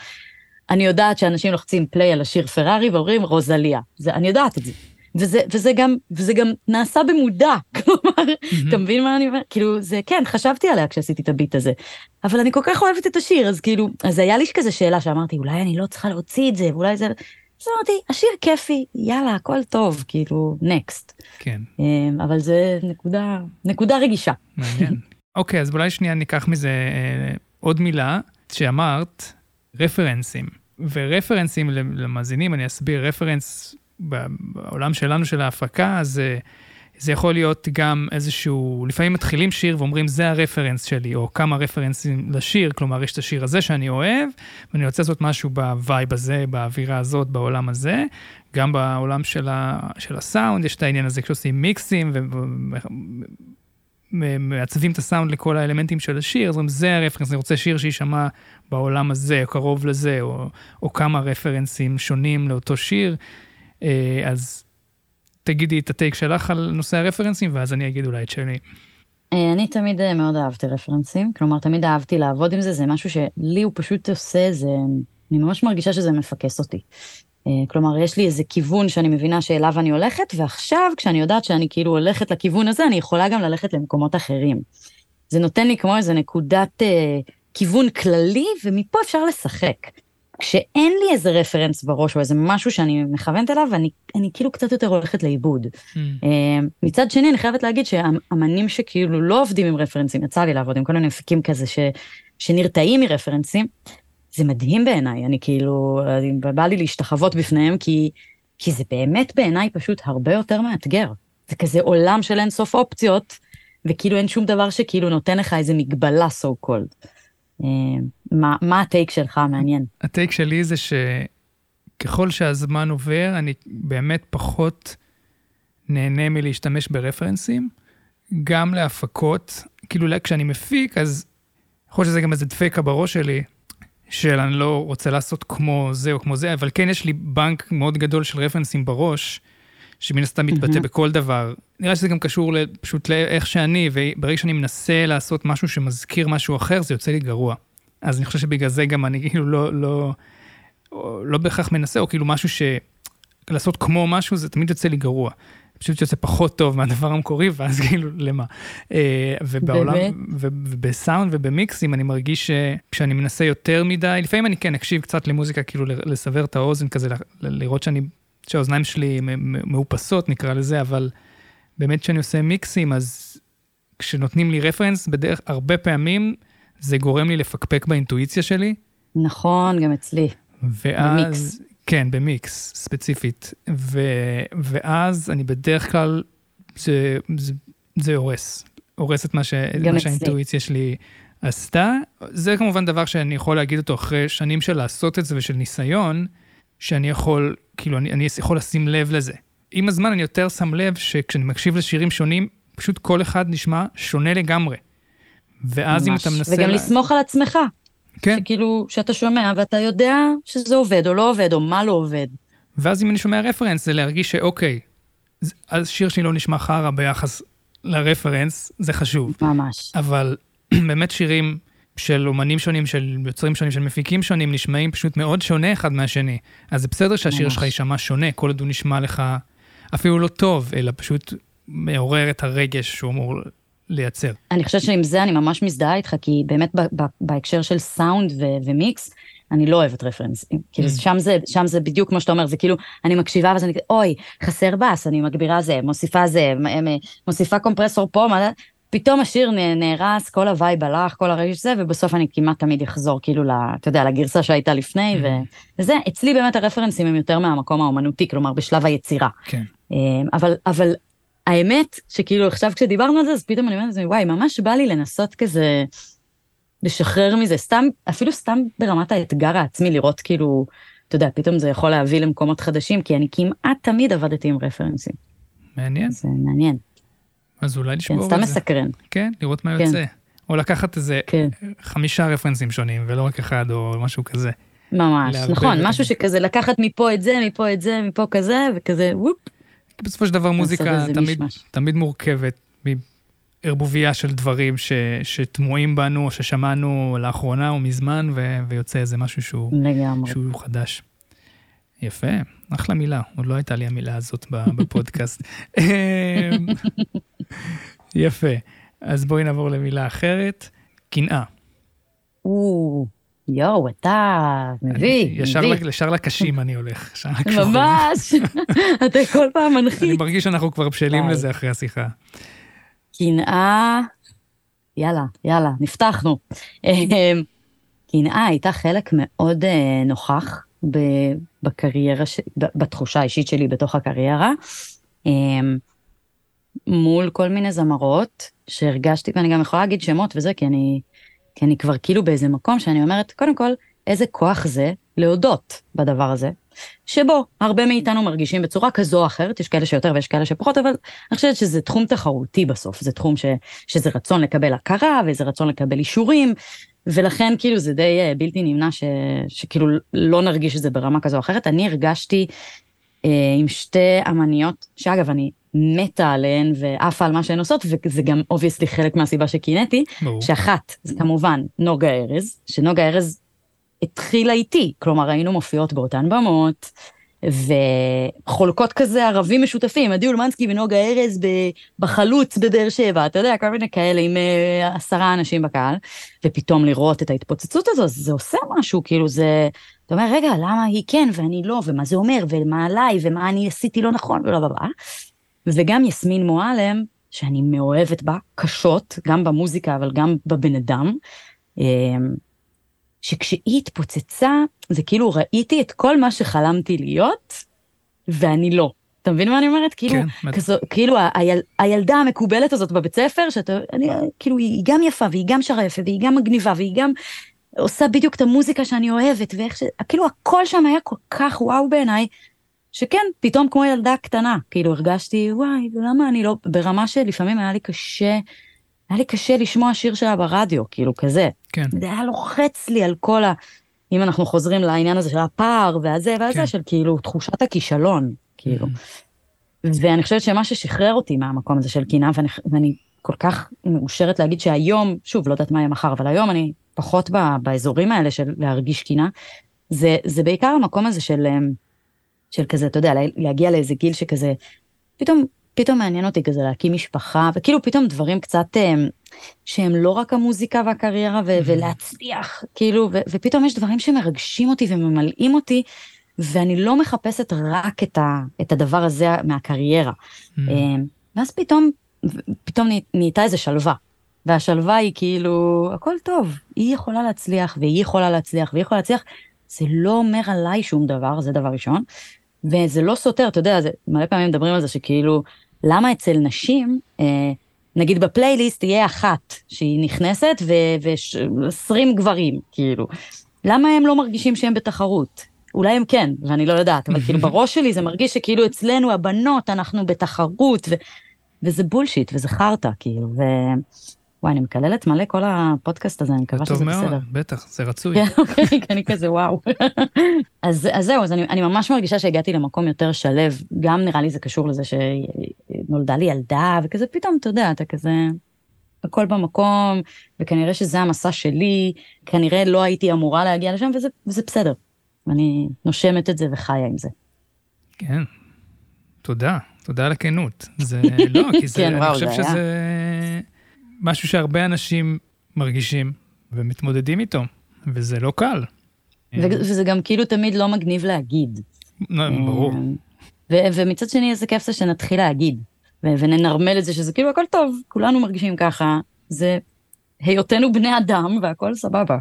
אני יודעת שאנשים לוחצים פליי על השיר פרארי ואומרים רוזליה. זה, אני יודעת את זה. וזה, וזה, גם, וזה גם נעשה במודע, כלומר, mm-hmm. אתה מבין מה אני אומר? כאילו, זה כן, חשבתי עליה כשעשיתי את הביט הזה, אבל אני כל כך אוהבת את השיר, אז כאילו, אז היה לי כזה שאלה שאמרתי, אולי אני לא צריכה להוציא את זה, ואולי זה... אז אמרתי, השיר כיפי, יאללה, הכל טוב, כאילו, נקסט. כן. אמ, אבל זה נקודה, נקודה רגישה. מעניין. אוקיי, אז אולי שנייה ניקח מזה אה, עוד מילה, שאמרת, רפרנסים. ורפרנסים למאזינים, אני אסביר, רפרנס בעולם שלנו של ההפקה, זה זה יכול להיות גם איזשהו, לפעמים מתחילים שיר ואומרים, זה הרפרנס שלי, או כמה רפרנסים לשיר, כלומר, יש את השיר הזה שאני אוהב, ואני רוצה לעשות משהו ב vibe הזה, באווירה הזאת, בעולם הזה. גם בעולם של, ה, של הסאונד, יש את העניין הזה כשעושים מיקסים ומעצבים את הסאונד לכל האלמנטים של השיר, אז אומרים, זה הרפרנס, אני רוצה שיר שיישמע בעולם הזה, או קרוב לזה, או, או כמה רפרנסים שונים לאותו שיר. אה, אז תגידי את הטייק שלך על נושא הרפרנסים, ואז אני אגיד אולי את שלי. אה, אני תמיד אה, מאוד אהבתי רפרנסים, כלומר תמיד אהבתי לעבוד עם זה, זה משהו שלי הוא פשוט עושה, זה, אני ממש מרגישה שזה מפקס אותי. כלומר, יש לי איזה כיוון שאני מבינה שאליו אני הולכת, ועכשיו, כשאני יודעת שאני כאילו הולכת לכיוון הזה, אני יכולה גם ללכת למקומות אחרים. זה נותן לי כמו איזה נקודת אה, כיוון כללי, ומפה אפשר לשחק. כשאין לי איזה רפרנס בראש או איזה משהו שאני מכוונת אליו, אני, אני כאילו קצת יותר הולכת לאיבוד. Mm. Uh, מצד שני, אני חייבת להגיד שאמנים שכאילו לא עובדים עם רפרנסים, יצא לי לעבוד עם כל מיני מפיקים כזה ש, שנרתעים מרפרנסים, זה מדהים בעיניי, אני כאילו, בא לי להשתחוות בפניהם, כי, כי זה באמת בעיניי פשוט הרבה יותר מאתגר. זה כזה עולם של אינסוף אופציות, וכאילו אין שום דבר שכאילו נותן לך איזה מגבלה so called. אה, מה, מה הטייק שלך המעניין? הטייק שלי זה שככל שהזמן עובר, אני באמת פחות נהנה מלהשתמש ברפרנסים, גם להפקות, כאילו כשאני מפיק, אז יכול להיות שזה גם איזה דפקה בראש שלי, של אני לא רוצה לעשות כמו זה או כמו זה, אבל כן יש לי בנק מאוד גדול של רפרנסים בראש, שמן הסתם מתבטא mm-hmm. בכל דבר. נראה שזה גם קשור פשוט לאיך שאני, וברגע שאני מנסה לעשות משהו שמזכיר משהו אחר, זה יוצא לי גרוע. אז אני חושב שבגלל זה גם אני כאילו לא, לא, לא בהכרח מנסה, או כאילו משהו ש... לעשות כמו משהו, זה תמיד יוצא לי גרוע. פשוט יוצא פחות טוב מהדבר המקורי, ואז כאילו, למה? אה, ובעולם, ובסאונד ובמיקסים, אני מרגיש שכשאני מנסה יותר מדי, לפעמים אני כן אקשיב קצת למוזיקה, כאילו לסבר את האוזן כזה, לראות שאני, שהאוזניים שלי מאופסות, נקרא לזה, אבל באמת כשאני עושה מיקסים, אז כשנותנים לי רפרנס, בדרך, הרבה פעמים זה גורם לי לפקפק באינטואיציה שלי. נכון, גם אצלי. ואז, במיקס. כן, במיקס, ספציפית. ו, ואז אני בדרך כלל, זה, זה, זה הורס. הורס את מה, ש, מה שהאינטואיציה שלי עשתה. זה כמובן דבר שאני יכול להגיד אותו אחרי שנים של לעשות את זה ושל ניסיון, שאני יכול, כאילו, אני, אני יכול לשים לב לזה. עם הזמן אני יותר שם לב שכשאני מקשיב לשירים שונים, פשוט כל אחד נשמע שונה לגמרי. ואז ממש. אם אתה מנסה... וגם לה... לסמוך על עצמך. כן. שכאילו, שאתה שומע ואתה יודע שזה עובד או לא עובד, או מה לא עובד. ואז אם אני שומע רפרנס, זה להרגיש שאוקיי, אז שיר שלי לא נשמע חרא ביחס לרפרנס, זה חשוב. ממש. אבל באמת שירים של אומנים שונים, של יוצרים שונים, של מפיקים שונים, נשמעים פשוט מאוד שונה אחד מהשני. אז זה בסדר שהשיר ממש. שלך יישמע שונה, כל עוד הוא נשמע לך אפילו לא טוב, אלא פשוט מעורר את הרגש שהוא אמור לייצר. אני חושבת שעם זה אני ממש מזדהה איתך, כי באמת בהקשר של סאונד ו- ומיקס, אני לא אוהבת רפרנסים. כאילו, mm. שם זה, שם זה בדיוק כמו שאתה אומר, זה כאילו, אני מקשיבה ואז אני, אוי, חסר בס, אני מגבירה זה, מוסיפה זה, מוסיפה קומפרסור פה, מה, פתאום השיר נהרס, כל ה vibe הלך, כל הרגש זה, ובסוף אני כמעט תמיד אחזור, כאילו, אתה יודע, לגרסה שהייתה לפני, מממ. וזה, אצלי באמת הרפרנסים הם יותר מהמקום האומנותי, כלומר, בשלב היצירה. כן. אמ, אבל, אבל האמת שכאילו עכשיו כשדיברנו על זה, אז פתאום אני אומרת לעצמי, וואי, ממש בא לי לנסות כזה לשחרר מזה, סתם, אפילו סתם ברמת האתגר העצמי, לראות כאילו, אתה יודע, פתאום זה יכול להביא למקומות חדשים, כי אני כמעט תמיד עבדתי עם רפרנסים. מעניין. זה מעניין. אז אולי לשמור כן, את זה. סתם מסקרן. כן, לראות מה כן. יוצא. או לקחת איזה כן. חמישה רפרנסים שונים, ולא רק אחד או משהו כזה. ממש, נכון, משהו שכזה לקחת מפה את זה, מפה את זה, מפה כזה, וכזה וופ, בסופו של דבר מוזיקה תמיד, תמיד מורכבת מערבוביה של דברים ש, שתמוהים בנו, או ששמענו לאחרונה או מזמן, ו, ויוצא איזה משהו שהוא, שהוא חדש. יפה, אחלה מילה, עוד לא הייתה לי המילה הזאת בפודקאסט. אמ, יפה, אז בואי נעבור למילה אחרת, קנאה. יואו, אתה מביא, מביא. ישר לקשים אני הולך. ממש, אתה כל פעם מנחית. אני מרגיש שאנחנו כבר בשלים לזה אחרי השיחה. קנאה, יאללה, יאללה, נפתחנו. אמ, קנאה הייתה חלק מאוד אה, נוכח בקריירה, בתחושה האישית שלי בתוך הקריירה. אמ, מול כל מיני זמרות שהרגשתי, ואני גם יכולה להגיד שמות וזה, כי אני, כי אני כבר כאילו באיזה מקום שאני אומרת, קודם כל, איזה כוח זה להודות בדבר הזה, שבו הרבה מאיתנו מרגישים בצורה כזו או אחרת, יש כאלה שיותר ויש כאלה שפחות, אבל אני חושבת שזה תחום תחרותי בסוף, זה תחום ש, שזה רצון לקבל הכרה וזה רצון לקבל אישורים, ולכן כאילו זה די אה, בלתי נמנע ש, שכאילו לא נרגיש את זה ברמה כזו או אחרת. אני הרגשתי אה, עם שתי אמניות, שאגב, אני מתה עליהן ועפה על מה שהן עושות, וזה גם obviously חלק מהסיבה שקינאתי, שאחת, זה כמובן נוגה ארז, שנוגה ארז התחילה איתי, כלומר היינו מופיעות באותן במות, וחולקות כזה ערבים משותפים, עדי אולמנסקי ונוגה ארז בחלוץ בבאר שבע, אתה יודע, כל מיני כאלה עם uh, עשרה אנשים בקהל, ופתאום לראות את ההתפוצצות הזו, זה עושה משהו, כאילו זה, אתה אומר, רגע, למה היא כן ואני לא, ומה זה אומר, ומה עליי, ומה אני עשיתי לא נכון, ולא בבא. וגם יסמין מועלם, שאני מאוהבת בה, קשות, גם במוזיקה, אבל גם בבן אדם. אמ, שכשהיא התפוצצה, זה כאילו ראיתי את כל מה שחלמתי להיות, ואני לא. אתה מבין מה אני אומרת? כאילו, כן, כזו, כאילו היל, הילדה המקובלת הזאת בבית ספר, שאתה, אני, כאילו, היא גם יפה, והיא גם שרה יפה, והיא גם מגניבה, והיא גם עושה בדיוק את המוזיקה שאני אוהבת, ואיך ש... כאילו, הכל שם היה כל כך וואו בעיניי, שכן, פתאום כמו ילדה קטנה, כאילו הרגשתי, וואי, למה אני לא, ברמה שלפעמים היה לי קשה היה לי קשה לשמוע שיר שלה ברדיו, כאילו כזה. כן. זה היה לוחץ לי על כל ה... אם אנחנו חוזרים לעניין הזה של הפער והזה והזה, כן. של כאילו תחושת הכישלון, כאילו. Mm-hmm. ואני חושבת שמה ששחרר אותי מהמקום הזה של קינה, ואני, ואני כל כך מאושרת להגיד שהיום, שוב, לא יודעת מה יהיה מחר, אבל היום אני פחות ב, באזורים האלה של להרגיש קינה, זה, זה בעיקר המקום הזה של, של כזה, אתה יודע, להגיע לאיזה גיל שכזה, פתאום פתאום מעניין אותי כזה להקים משפחה, וכאילו פתאום דברים קצת אה, שהם לא רק המוזיקה והקריירה ו-. ולהצליח, כאילו, ו- ופתאום יש דברים שמרגשים אותי וממלאים אותי, ואני לא מחפשת רק את, ה- את הדבר הזה מהקריירה. Mm-hmm. ואז פתאום, פתאום נהייתה איזה שלווה. והשלווה היא כאילו, הכל טוב, היא יכולה להצליח, והיא יכולה להצליח, והיא יכולה להצליח. זה לא אומר עליי שום דבר, זה דבר ראשון. וזה לא סותר, אתה יודע, זה, מלא פעמים מדברים על זה שכאילו, למה אצל נשים, אה, נגיד בפלייליסט תהיה אחת שהיא נכנסת ו-20 גברים, כאילו. למה הם לא מרגישים שהם בתחרות? אולי הם כן, ואני לא יודעת, אבל כאילו בראש שלי זה מרגיש שכאילו אצלנו הבנות, אנחנו בתחרות, ו- וזה בולשיט, וזה חרטא, כאילו, ו... וואי, אני מקללת מלא כל הפודקאסט הזה, אני מקווה שזה בסדר. טוב מאוד, בטח, זה רצוי. כן, אוקיי, אני כזה וואו. אז, אז זהו, אז אני, אני ממש מרגישה שהגעתי למקום יותר שלו, גם נראה לי זה קשור לזה שנולדה לי ילדה, וכזה פתאום, אתה יודע, אתה כזה, הכל במקום, וכנראה שזה המסע שלי, כנראה לא הייתי אמורה להגיע לשם, וזה, וזה בסדר. ואני נושמת את זה וחיה עם זה. כן, תודה, תודה על הכנות. זה, לא, כי זה, כן, אני וואו, חושב שזה... היה... משהו שהרבה אנשים מרגישים ומתמודדים איתו, וזה לא קל. וזה גם כאילו תמיד לא מגניב להגיד. ברור. ומצד שני איזה כיף זה שנתחיל להגיד, וננרמל את זה שזה כאילו הכל טוב, כולנו מרגישים ככה, זה היותנו בני אדם והכל סבבה.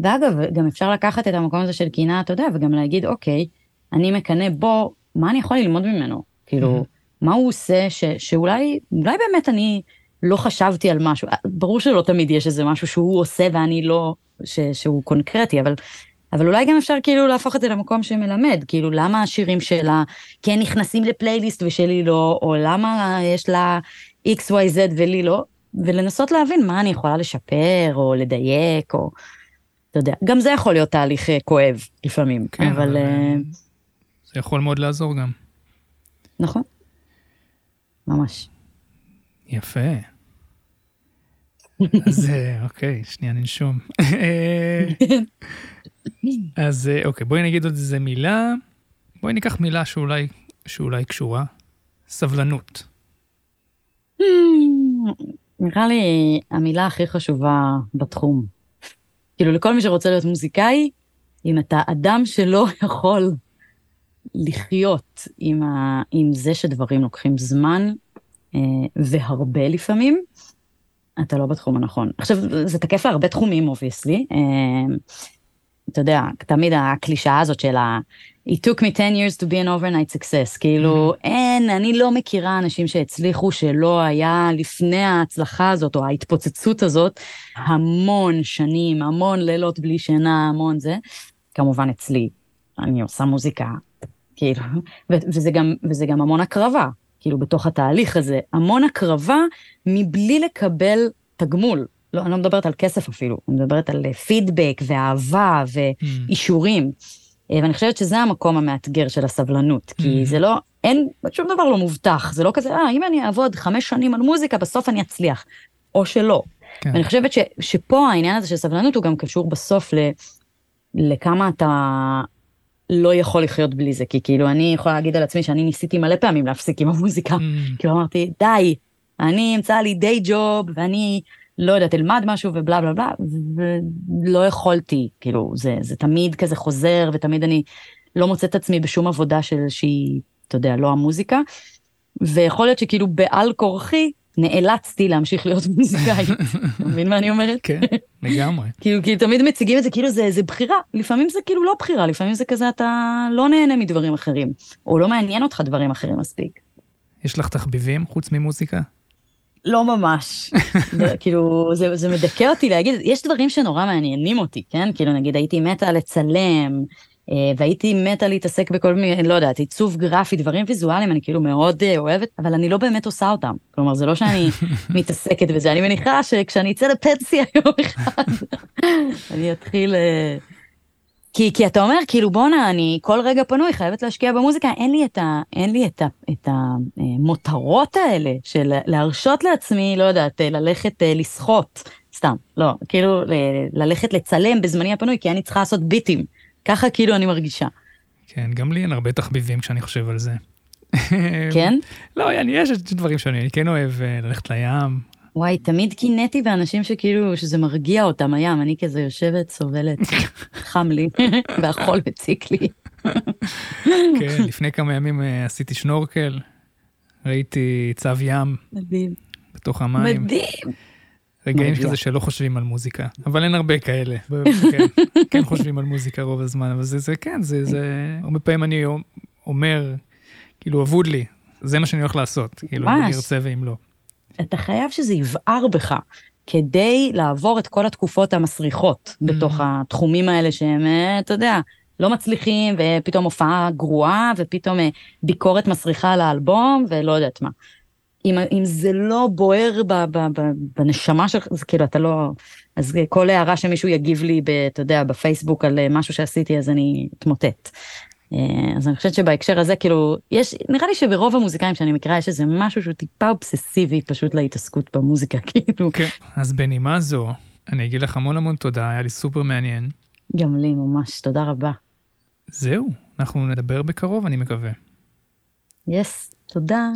ואגב, גם אפשר לקחת את המקום הזה של קינה, אתה יודע, וגם להגיד, אוקיי, אני מקנא בו, מה אני יכול ללמוד ממנו? כאילו, מה הוא עושה ש, שאולי, אולי באמת אני לא חשבתי על משהו, ברור שלא תמיד יש איזה משהו שהוא עושה ואני לא, ש, שהוא קונקרטי, אבל, אבל אולי גם אפשר כאילו להפוך את זה למקום שמלמד, כאילו למה השירים שלה כן נכנסים לפלייליסט ושלי לא, או למה יש לה XYZ ולי לא, ולנסות להבין מה אני יכולה לשפר או לדייק, או אתה יודע, גם זה יכול להיות תהליך אה, כואב לפעמים, כן, אבל... אבל... אה, זה יכול מאוד לעזור גם. נכון, ממש. יפה. אז אה, אוקיי, שנייה ננשום. אה, אז אה, אוקיי, בואי נגיד עוד איזה מילה. בואי ניקח מילה שאולי, שאולי קשורה. סבלנות. נראה לי המילה הכי חשובה בתחום. כאילו לכל מי שרוצה להיות מוזיקאי, אם אתה אדם שלא יכול לחיות עם, ה... עם זה שדברים לוקחים זמן, והרבה לפעמים, אתה לא בתחום הנכון. עכשיו, זה תקף להרבה תחומים, obviously. אמ, אתה יודע, תמיד הקלישאה הזאת של ה... It took me 10 years to be an overnight success. כאילו, מהמ. אין, אני לא מכירה אנשים שהצליחו שלא היה לפני ההצלחה הזאת, או ההתפוצצות הזאת, המון שנים, המון לילות בלי שינה, המון זה. כמובן אצלי, אני עושה מוזיקה, כאילו, וזה גם, וזה גם המון הקרבה, כאילו, בתוך התהליך הזה, המון הקרבה מבלי לקבל תגמול. לא, אני לא מדברת על כסף אפילו, אני מדברת על פידבק ואהבה ואישורים. Mm. ואני חושבת שזה המקום המאתגר של הסבלנות, כי mm-hmm. זה לא, אין, שום דבר לא מובטח, זה לא כזה, אה, אם אני אעבוד חמש שנים על מוזיקה, בסוף אני אצליח, או שלא. כן. ואני חושבת ש, שפה העניין הזה של סבלנות הוא גם קשור בסוף ל, לכמה אתה לא יכול לחיות בלי זה, כי כאילו אני יכולה להגיד על עצמי שאני ניסיתי מלא פעמים להפסיק עם המוזיקה, mm. כאילו אמרתי, די, אני אמצא לי די ג'וב, ואני לא יודעת, אלמד משהו ובלה בלה בלה, ולא יכולתי, כאילו, זה, זה תמיד כזה חוזר, ותמיד אני לא מוצאת את עצמי בשום עבודה של שהיא, אתה יודע, לא המוזיקה, ויכול להיות שכאילו בעל כורחי, נאלצתי להמשיך להיות מוזיקאי. אתה מבין מה אני אומרת? כן, לגמרי. כאילו, כי תמיד מציגים את זה כאילו זה, זה בחירה, לפעמים זה כאילו לא בחירה, לפעמים זה כזה אתה לא נהנה מדברים אחרים, או לא מעניין אותך דברים אחרים מספיק. יש לך תחביבים חוץ ממוזיקה? לא ממש. כאילו, זה, זה מדכא אותי להגיד, יש דברים שנורא מעניינים אותי, כן? כאילו, נגיד, הייתי מתה לצלם, והייתי מתה להתעסק בכל מיני, לא יודעת, עיצוב גרפי, דברים ויזואליים, אני כאילו מאוד אה, אוהבת, אבל אני לא באמת עושה אותם. כלומר, זה לא שאני מתעסקת בזה, אני מניחה שכשאני אצא לפנסיה יום אחד, אני אתחיל... אה, כי, כי אתה אומר, כאילו, בואנה, אני כל רגע פנוי, חייבת להשקיע במוזיקה, אין לי את, ה, אין לי את, ה, את המותרות האלה של להרשות לעצמי, לא יודעת, ללכת לשחות, סתם, לא, כאילו, ללכת לצלם בזמני הפנוי, כי אני צריכה לעשות ביטים. ככה כאילו אני מרגישה. כן, גם לי אין הרבה תחביבים כשאני חושב על זה. כן? לא, יש דברים שאני אני כן אוהב אה, ללכת לים, וואי, תמיד קינאתי באנשים שכאילו, שזה מרגיע אותם הים, אני כזה יושבת, סובלת, חם לי, והחול מציק לי. כן, לפני כמה ימים אה, עשיתי שנורקל, ראיתי צו ים. מדהים. בתוך המים. מדהים. רגעים כזה שלא חושבים על מוזיקה, אבל אין הרבה כאלה. כן, כן חושבים על מוזיקה רוב הזמן, אבל זה, זה כן, זה, זה, הרבה פעמים אני אומר, כאילו, אבוד לי, זה מה שאני הולך לעשות, כאילו, אם אני ארצה ואם לא. אתה חייב שזה יבער בך, כדי לעבור את כל התקופות המסריחות. בתוך התחומים האלה שהם, אה, אתה יודע, לא מצליחים, ופתאום הופעה גרועה, ופתאום אה, ביקורת מסריחה על האלבום, ולא יודעת מה. אם, אם זה לא בוער ב, ב, ב, בנשמה שלך, אז כאילו אתה לא... אז כל הערה שמישהו יגיב לי, ב, אתה יודע, בפייסבוק על אה, משהו שעשיתי, אז אני אתמוטט. אה, אז אני חושבת שבהקשר הזה, כאילו, יש, נראה לי שברוב המוזיקאים שאני מכירה, יש איזה משהו שהוא טיפה אובססיבי פשוט להתעסקות במוזיקה, כאילו. כן, אז בנימה זו, אני אגיד לך המון המון תודה, היה לי סופר מעניין. גם לי, ממש, תודה רבה. זהו, אנחנו נדבר בקרוב, אני מקווה. יס, yes, תודה.